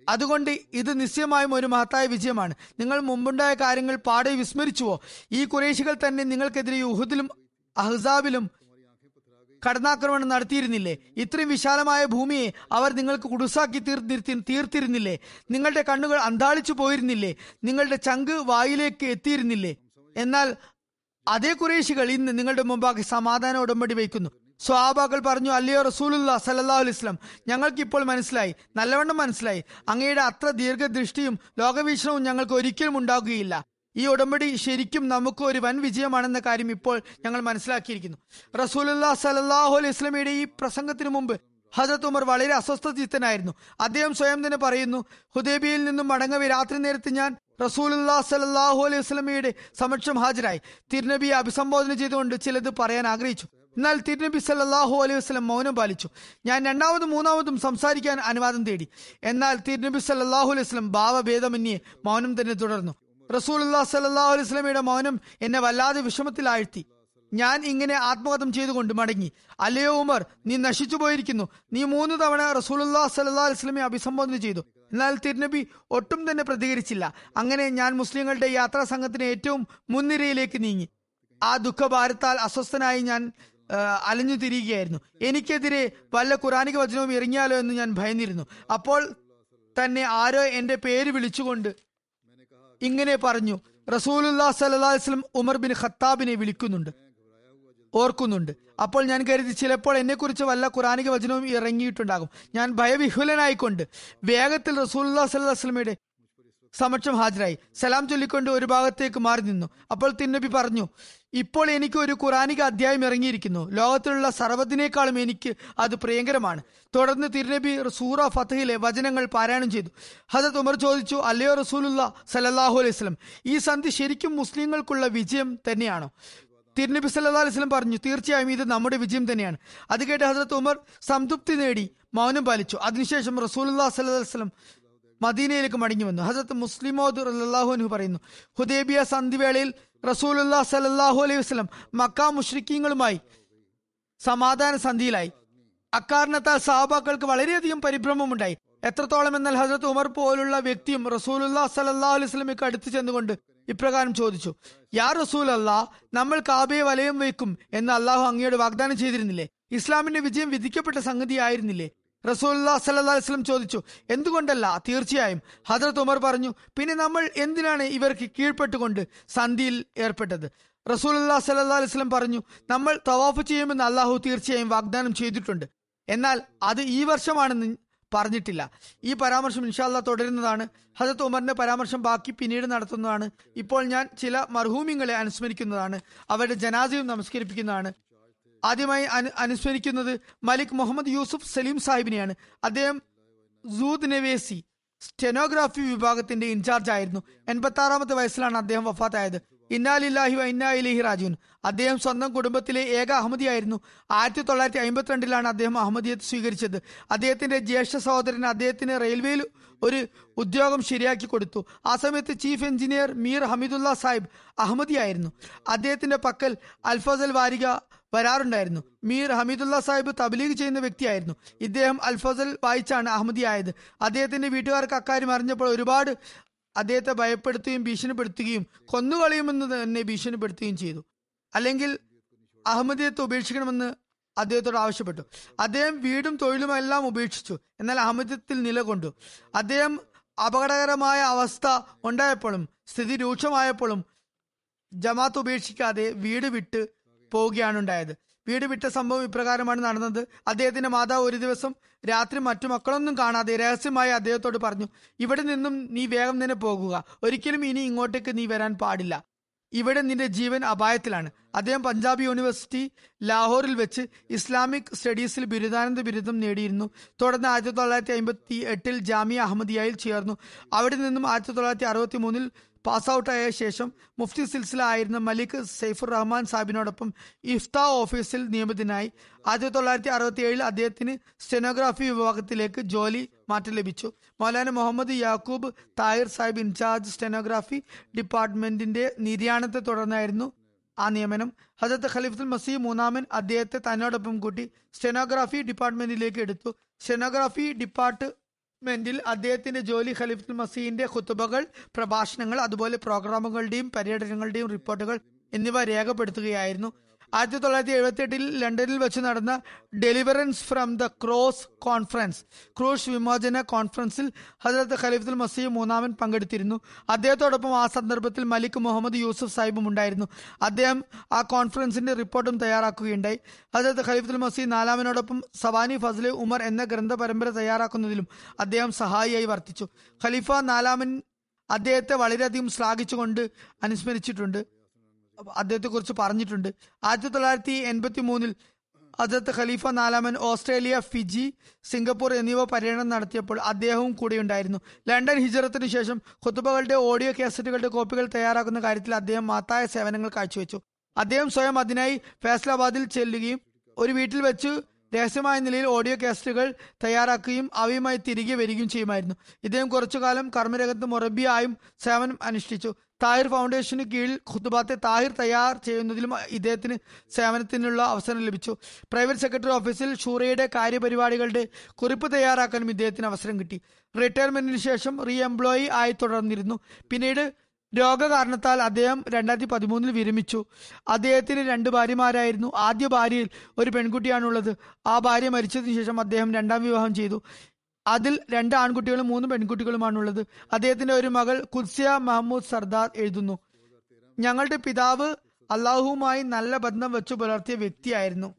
അതുകൊണ്ട് ഇത് നിശ്ചയമായും ഒരു മഹത്തായ വിജയമാണ്. നിങ്ങൾ മുമ്പുണ്ടായ കാര്യങ്ങൾ പാടെ വിസ്മരിച്ചുവോ? ഈ കുറേശികൾ തന്നെ നിങ്ങൾക്കെതിരെ യുഹുദിലും അഹ്സാബിലും കടന്നാക്രമണം നടത്തിയിരുന്നില്ലേ? ഇത്രയും വിശാലമായ ഭൂമിയെ അവർ നിങ്ങൾക്ക് കുടുസാക്കി തീർത്തി തീർത്തിരുന്നില്ലേ? നിങ്ങളുടെ കണ്ണുകൾ അന്താളിച്ചു പോയിരുന്നില്ലേ? നിങ്ങളുടെ ചങ്ക് വായിലേക്ക് എത്തിയിരുന്നില്ലേ? എന്നാൽ അതേ കുറേശികൾ ഇന്ന് നിങ്ങളുടെ മുമ്പാകെ സമാധാന ഉടമ്പടി വയ്ക്കുന്നു. സ്വാബാക്കൾ പറഞ്ഞു അല്ലയോ റസൂലുള്ള സല്ലാഹു അലൈസ്ലാം ഞങ്ങൾക്ക് ഇപ്പോൾ മനസ്സിലായി നല്ലവണ്ണം മനസ്സിലായി. അങ്ങയുടെ അത്ര ദീർഘദൃഷ്ടിയും ലോകവീക്ഷണവും ഞങ്ങൾക്ക് ഒരിക്കലും ഉണ്ടാകുകയില്ല. ഈ ഉടമ്പടി ശരിക്കും നമുക്ക് ഒരു വൻ വിജയമാണെന്ന കാര്യം ഇപ്പോൾ ഞങ്ങൾ മനസ്സിലാക്കിയിരിക്കുന്നു. റസൂലുല്ലാ സലല്ലാഹു അലൈഹി ഇസ്ലമിയുടെ ഈ പ്രസംഗത്തിന് മുമ്പ് ഹജറത്ത് ഉമർ വളരെ അസ്വസ്ഥചിത്തനായിരുന്നു. അദ്ദേഹം സ്വയം തന്നെ പറയുന്നു ഹുദേബിയിൽ നിന്നും മടങ്ങവെ രാത്രി നേരത്ത് ഞാൻ റസൂലുല്ലാ സലല്ലാഹു അലൈഹി സ്വലമയുടെ സമക്ഷം ഹാജരായി. തിരുനബിയെ അഭിസംബോധന ചെയ്തുകൊണ്ട് ചിലത് പറയാൻ ആഗ്രഹിച്ചു. എന്നാൽ തിരുനബി സല്ലാഹു അലൈഹി വസ്ലം മൗനം പാലിച്ചു. ഞാൻ രണ്ടാമതും മൂന്നാമതും സംസാരിക്കാൻ അനുവാദം തേടി. എന്നാൽ തിരുനബി സല്ലാഹു അലൈഹി വസ്ലം ഭാവഭേദമന്യേ മൗനം തന്നെ തുടർന്നു. റസൂലുല്ലാ സല്ലാഹു അലൈഹി സ്വലമയുടെ മൗനം എന്നെ വല്ലാതെ വിഷമത്തിലാഴ്ത്തി. ഞാൻ ഇങ്ങനെ ആത്മഹത്യം ചെയ്തുകൊണ്ട് മടങ്ങി. അല്ലയോ ഉമർ നീ നശിച്ചു പോയിരിക്കുന്നു. നീ മൂന്ന് തവണ റസൂലുല്ലാ സല്ലാ അലിസ്ലമെ അഭിസംബോധന ചെയ്തു. എന്നാൽ തിരുനബി ഒട്ടും തന്നെ പ്രതികരിച്ചില്ല. അങ്ങനെ ഞാൻ മുസ്ലിങ്ങളുടെ യാത്രാ സംഘത്തിന് ഏറ്റവും മുൻനിരയിലേക്ക് നീങ്ങി. ആ ദുഃഖഭാരത്താൽ അസ്വസ്ഥനായി ഞാൻ അലഞ്ഞു തിരിയുകയായിരുന്നു. എനിക്കെതിരെ വല്ല ഖുറാനിക വചനവും ഇറങ്ങിയാലോ എന്ന് ഞാൻ ഭയന്നിരുന്നു. അപ്പോൾ തന്നെ ആരോ എന്റെ പേര് വിളിച്ചുകൊണ്ട് ഇങ്ങനെ പറഞ്ഞു. റസൂലുല്ലാ വസല്ലം ഉമർ ബിൻ ഖത്താബിനെ വിളിക്കുന്നുണ്ട്. ഓർക്കുന്നുണ്ട്. അപ്പോൾ ഞാൻ കരുതി ചിലപ്പോൾ എന്നെക്കുറിച്ച് വല്ല ഖുറാനിക വചനവും ഇറങ്ങിയിട്ടുണ്ടാകും. ഞാൻ ഭയവിഹുലനായിക്കൊണ്ട് വേഗത്തിൽ റസൂല്ലാ വസല്ലമയുടെ സമക്ഷം ഹാജരായി. സലാം ചൊല്ലിക്കൊണ്ട് ഒരു ഭാഗത്തേക്ക് മാറി നിന്നു. അപ്പോൾ തിന്നബി പറഞ്ഞു ഇപ്പോൾ എനിക്ക് ഒരു ഖുറാനിക അധ്യായം ഇറങ്ങിയിരിക്കുന്നു. ലോകത്തിലുള്ള സർവത്തിനേക്കാളും എനിക്ക് അത് പ്രിയങ്കരമാണ്. തുടർന്ന് തിരുനബി സൂറ ഫത്തഹിലെ വചനങ്ങൾ പാരായണം ചെയ്തു. ഹസത്ത് ഉമർ ചോദിച്ചു അല്ലയോ റസൂലുള്ള സലല്ലാഹു അലൈഹി സ്വലം ഈ സന്ധി ശരിക്കും മുസ്ലിങ്ങൾക്കുള്ള വിജയം തന്നെയാണോ? തിരുനബി സല്ലാ അലൈഹി സ്വലം പറഞ്ഞു തീർച്ചയായും ഇത് നമ്മുടെ വിജയം തന്നെയാണ്. അത് കേട്ട് ഹസരത്ത് ഉമർ സംതൃപ്തി നേടി മൗനം പാലിച്ചു. അതിനുശേഷം റസൂലുല്ലാ സല്ലല്ലാഹു അലൈഹി വസല്ലം മദീനയിലേക്ക് മടങ്ങി വന്നു. ഹസരത്ത് മുസ്ലിമോദ് അള്ളാഹുനു പറയുന്നു ഹുദേബിയ സന്ധിവേളയിൽ റസൂലുല്ലാ സല്ലല്ലാഹു അലൈഹി വസ്ലം മക്ക മുഷ്രിക്കീങ്ങളുമായി സമാധാന സന്ധിയിലായി. അക്കാരണത്താൽ സഹാബാക്കൾക്ക് വളരെയധികം പരിഭ്രമമുണ്ടായി. എത്രത്തോളം എന്നാൽ ഹസരത്ത് ഉമർ പോലുള്ള വ്യക്തിയും റസൂലുല്ലാ സല്ലല്ലാഹു അലൈഹി വസല്ലമയ്ക്ക് അടുത്ത് ചെന്നുകൊണ്ട് ഇപ്രകാരം ചോദിച്ചു യാ റസൂൽ അല്ലാ നമ്മൾ കാബയെ വലയം വയ്ക്കും എന്ന് അള്ളാഹു അങ്ങയോട് വാഗ്ദാനം ചെയ്തിരുന്നില്ലേ? ഇസ്ലാമിന്റെ വിജയം വിധിക്കപ്പെട്ട സംഗതിയായിരുന്നില്ലേ? റസൂല്ലാ അലൈഹി വസ്ലം ചോദിച്ചു എന്തുകൊണ്ടല്ല? തീർച്ചയായും. ഹജറത്ത് ഉമർ പറഞ്ഞു പിന്നെ നമ്മൾ എന്തിനാണ് ഇവർക്ക് കീഴ്പ്പെട്ടുകൊണ്ട് സന്ധിയിൽ ഏർപ്പെട്ടത്? റസൂല്ലാ സല്ലാ വസ്ലം പറഞ്ഞു നമ്മൾ തവാഫ് ചെയ്യുമെന്ന് അള്ളാഹു തീർച്ചയായും വാഗ്ദാനം ചെയ്തിട്ടുണ്ട്. എന്നാൽ അത് ഈ വർഷമാണെന്ന് പറഞ്ഞിട്ടില്ല. ഈ പരാമർശം ഇൻഷാല്ല തുടരുന്നതാണ്. ഹജത് ഉമറിന്റെ പരാമർശം ബാക്കി പിന്നീട് നടത്തുന്നതാണ്. ഇപ്പോൾ ഞാൻ ചില മർഹൂമിങ്ങളെ അനുസ്മരിക്കുന്നതാണ്. അവരുടെ ജനാസയും നമസ്കരിപ്പിക്കുന്നതാണ്. ആദ്യമായി അനു അനുസ്മരിക്കുന്നത് മലിക് മുഹമ്മദ് യൂസുഫ് സലീം സാഹിബിനെയാണ്. അദ്ദേഹം സൂദ് നവേസി സ്റ്റെനോഗ്രാഫി വിഭാഗത്തിന്റെ ഇൻചാർജ് ആയിരുന്നു. എൺപത്തി ആറാമത്തെ വയസ്സിലാണ് അദ്ദേഹം വഫാത്തായത്. ഇന്നാലില്ലാഹി വ ഇന്നാ രാജുൻ അദ്ദേഹം സ്വന്തം കുടുംബത്തിലെ ഏക അഹമ്മദിയായിരുന്നു. ആയിരത്തി തൊള്ളായിരത്തി അമ്പത്തിരണ്ടിലാണ് അദ്ദേഹം അഹമ്മദിയത്ത് സ്വീകരിച്ചത്. അദ്ദേഹത്തിന്റെ ജ്യേഷ്ഠ സഹോദരൻ അദ്ദേഹത്തിന് റെയിൽവേയിൽ ഒരു ഉദ്യോഗം ശരിയാക്കി കൊടുത്തു. ആ സമയത്ത് ചീഫ് എഞ്ചിനീയർ മീർ ഹമീദുല്ല സാഹിബ് അഹമ്മദിയായിരുന്നു. അദ്ദേഹത്തിന്റെ പക്കൽ അൽഫസൽ വാരിക വരാറുണ്ടായിരുന്നു. മീർ ഹമീദുല്ല സാഹിബ് തബ്ലീഗ് ചെയ്യുന്ന വ്യക്തിയായിരുന്നു. ഇദ്ദേഹം അൽഫസൽ വായിച്ചാണ് അഹമ്മദിയായത്. അദ്ദേഹത്തിന്റെ വീട്ടുകാർക്ക് അക്കാര്യം അറിഞ്ഞപ്പോൾ ഒരുപാട് അദ്ദേഹത്തെ ഭയപ്പെടുത്തുകയും ഭീഷണിപ്പെടുത്തുകയും കൊന്നുകളയുമെന്ന് തന്നെ ഭീഷണിപ്പെടുത്തുകയും ചെയ്തു. അല്ലെങ്കിൽ അഹമ്മദിയത്തെ ഉപേക്ഷിക്കണമെന്ന് അദ്ദേഹത്തോട് ആവശ്യപ്പെട്ടു. അദ്ദേഹം വീടും തൊഴിലും എല്ലാം ഉപേക്ഷിച്ചു. എന്നാൽ അഹമ്മദത്തിൽ നിലകൊണ്ടു. അദ്ദേഹം അപകടകരമായ അവസ്ഥ ഉണ്ടായപ്പോഴും സ്ഥിതി രൂക്ഷമായപ്പോഴും ജമാത്ത് ഉപേക്ഷിക്കാതെ വീട് വിട്ട് പോവുകയാണ് ഉണ്ടായത്. വീട് വിട്ട സംഭവം ഇപ്രകാരമാണ് നടന്നത്. അദ്ദേഹത്തിന്റെ മാതാവ് ഒരു ദിവസം രാത്രി മറ്റു മക്കളൊന്നും കാണാതെ രഹസ്യമായി അദ്ദേഹത്തോട് പറഞ്ഞു ഇവിടെ നിന്നും നീ വേഗം തന്നെ പോകുക. ഒരിക്കലും ഇനി ഇങ്ങോട്ടേക്ക് നീ വരാൻ പാടില്ല. ഇവിടെ നിന്റെ ജീവൻ അപായത്തിലാണ്. അദ്ദേഹം പഞ്ചാബ് യൂണിവേഴ്സിറ്റി ലാഹോറിൽ വെച്ച് ഇസ്ലാമിക് സ്റ്റഡീസിൽ ബിരുദാനന്ദ ബിരുദം നേടിയിരുന്നു. തുടർന്ന് ആയിരത്തി തൊള്ളായിരത്തി അമ്പത്തി എട്ടിൽ ജാമിയ അഹമ്മദിയയിൽ ചേർന്നു. അവിടെ നിന്നും ആയിരത്തി തൊള്ളായിരത്തി അറുപത്തി മൂന്നിൽ പാസ് ഔട്ടായ ശേഷം മുഫ്തി സിൽസില ആയിരുന്ന മലിക് സൈഫുർ റഹ്മാൻ സാഹിബിനോടൊപ്പം ഇഫ്ത ഓഫീസിൽ നിയമിതനായി ആയിരത്തി തൊള്ളായിരത്തി അറുപത്തി ഏഴിൽ അദ്ദേഹത്തിന് സ്റ്റെനോഗ്രാഫി വിഭാഗത്തിലേക്ക് ജോലി മാറ്റം ലഭിച്ചു. മൗലാന മുഹമ്മദ് യാക്കൂബ് താഹിർ സാഹിബ് ഇൻചാർജ് സ്റ്റെനോഗ്രാഫി ഡിപ്പാർട്ട്മെന്റിന്റെ നിര്യാണത്തെ തുടർന്നായിരുന്നു ആ നിയമനം. ഹജരത്ത് ഖലീഫുൽ മസീഹ് മൂന്നാമൻ അദ്ദേഹത്തെ തന്നോടൊപ്പം കൂട്ടി സ്റ്റെനോഗ്രാഫി ഡിപ്പാർട്ട്മെന്റിലേക്ക് എടുത്തു. സ്റ്റെനോഗ്രാഫി ഡിപ്പാർട്ട് മെന്റിൽ അദ്ദേഹത്തിന്റെ ജോലി ഖലീഫുൽ മസീന്റെ ഖുത്തുബകൾ പ്രഭാഷണങ്ങൾ അതുപോലെ പ്രോഗ്രാമുകളുടെയും പര്യടനങ്ങളുടെയും റിപ്പോർട്ടുകൾ എന്നിവ രേഖപ്പെടുത്തുകയായിരുന്നു. ആയിരത്തി തൊള്ളായിരത്തി എഴുപത്തി എട്ടിൽ ലണ്ടനിൽ വെച്ച് നടന്ന deliverance from the cross conference ക്രൂഷ് വിമോചന കോൺഫറൻസിൽ ഹജറത്ത് ഖലീഫുൽ മസീ മൂന്നാമൻ പങ്കെടുത്തിരുന്നു. അദ്ദേഹത്തോടൊപ്പം ആ സന്ദർഭത്തിൽ മലിക് മുഹമ്മദ് യൂസുഫ് സാഹിബും ഉണ്ടായിരുന്നു. അദ്ദേഹം ആ കോൺഫറൻസിന്റെ റിപ്പോർട്ടും തയ്യാറാക്കുകയുണ്ടായി. ഹജറത്ത് ഖലീഫുൽ മസീ നാലാമനോടൊപ്പം സവാനി ഫസ്ലെ ഉമർ എന്ന ഗ്രന്ഥ പരമ്പര തയ്യാറാക്കുന്നതിലും അദ്ദേഹം സഹായിയായി വർത്തിച്ചു. ഖലീഫ നാലാമൻ അദ്ദേഹത്തെ വളരെയധികം ശ്ലാഘിച്ചുകൊണ്ട് അനുസ്മരിച്ചിട്ടുണ്ട്. അദ്ദേഹത്തെ കുറിച്ച് പറഞ്ഞിട്ടുണ്ട്. ആയിരത്തി തൊള്ളായിരത്തി എൺപത്തി മൂന്നിൽ അദ്ദേഹത്തെ ഖലീഫ നാലാമൻ ഓസ്ട്രേലിയ ഫിജി സിംഗപ്പൂർ എന്നിവ പര്യടനം നടത്തിയപ്പോൾ അദ്ദേഹവും കൂടെയുണ്ടായിരുന്നു. ലണ്ടൻ ഹിജറത്തിന് ശേഷം ഖുത്തുബകളുടെ ഓഡിയോ കാസറ്റുകളുടെ കോപ്പികൾ തയ്യാറാക്കുന്ന കാര്യത്തിൽ അദ്ദേഹം മഹത്തായ സേവനങ്ങൾ കാഴ്ചവെച്ചു. അദ്ദേഹം സ്വയം അതിനായി ഫൈസലാബാദിൽ ചെല്ലുകയും ഒരു വീട്ടിൽ വെച്ച് രഹസ്യമായ നിലയിൽ ഓഡിയോ കാസറ്റുകൾ തയ്യാറാക്കുകയും അവയുമായി തിരികെ വരികയും ചെയ്യുമായിരുന്നു. ഇദ്ദേഹം കുറച്ചു കാലം കർമ്മരംഗത്ത് മുറബിയായും സേവനം അനുഷ്ഠിച്ചു. താഹിർ ഫൗണ്ടേഷന് കീഴിൽ ഖുത്തുബാത്തെ താഹിർ തയ്യാർ ചെയ്യുന്നതിലും ഇദ്ദേഹത്തിന് സേവനത്തിനുള്ള അവസരം ലഭിച്ചു. പ്രൈവറ്റ് സെക്രട്ടറി ഓഫീസിൽ ഷൂറയുടെ കാര്യപരിപാടികളുടെ കുറിപ്പ് തയ്യാറാക്കാനും ഇദ്ദേഹത്തിന് അവസരം കിട്ടി. റിട്ടയർമെന്റിന് ശേഷം റീ എംപ്ലോയി ആയി തുടർന്നിരുന്നു. പിന്നീട് രോഗകാരണത്താൽ അദ്ദേഹം രണ്ടായിരത്തി പതിമൂന്നിൽ വിരമിച്ചു. അദ്ദേഹത്തിന് രണ്ട് ഭാര്യമാരായിരുന്നു. ആദ്യ ഭാര്യയിൽ ഒരു പെൺകുട്ടിയാണുള്ളത്. ആ ഭാര്യ മരിച്ചതിന് ശേഷം അദ്ദേഹം രണ്ടാം വിവാഹം ചെയ്തു. അതിൽ രണ്ട് ആൺകുട്ടികളും മൂന്ന് പെൺകുട്ടികളുമാണുള്ളത്. അദ്ദേഹത്തിന്റെ ഒരു മകൾ കുൽസിയ മഹമ്മൂദ് സർദാർ എഴുതുന്നു. ഞങ്ങളുടെ പിതാവ് അള്ളാഹുവുമായി നല്ല ബന്ധം വെച്ചു പുലർത്തിയ വ്യക്തിയായിരുന്നു.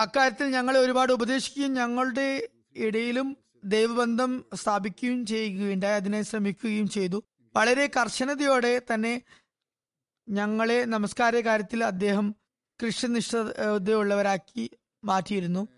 അക്കാര്യത്തിൽ ഞങ്ങളെ ഒരുപാട് ഉപദേശിക്കുകയും ഞങ്ങളുടെ ഇടയിലും ദൈവബന്ധം സ്ഥാപിക്കുകയും ചെയ്യുകയുണ്ടായി. അതിനെ ശ്രമിക്കുകയും ചെയ്തു. വളരെ കർശനതയോടെ തന്നെ ഞങ്ങളെ നമസ്കാര കാര്യത്തിൽ അദ്ദേഹം കൃഷ്ണനിഷ്ഠതയുള്ളവരാക്കി മാറ്റിയിരുന്നു.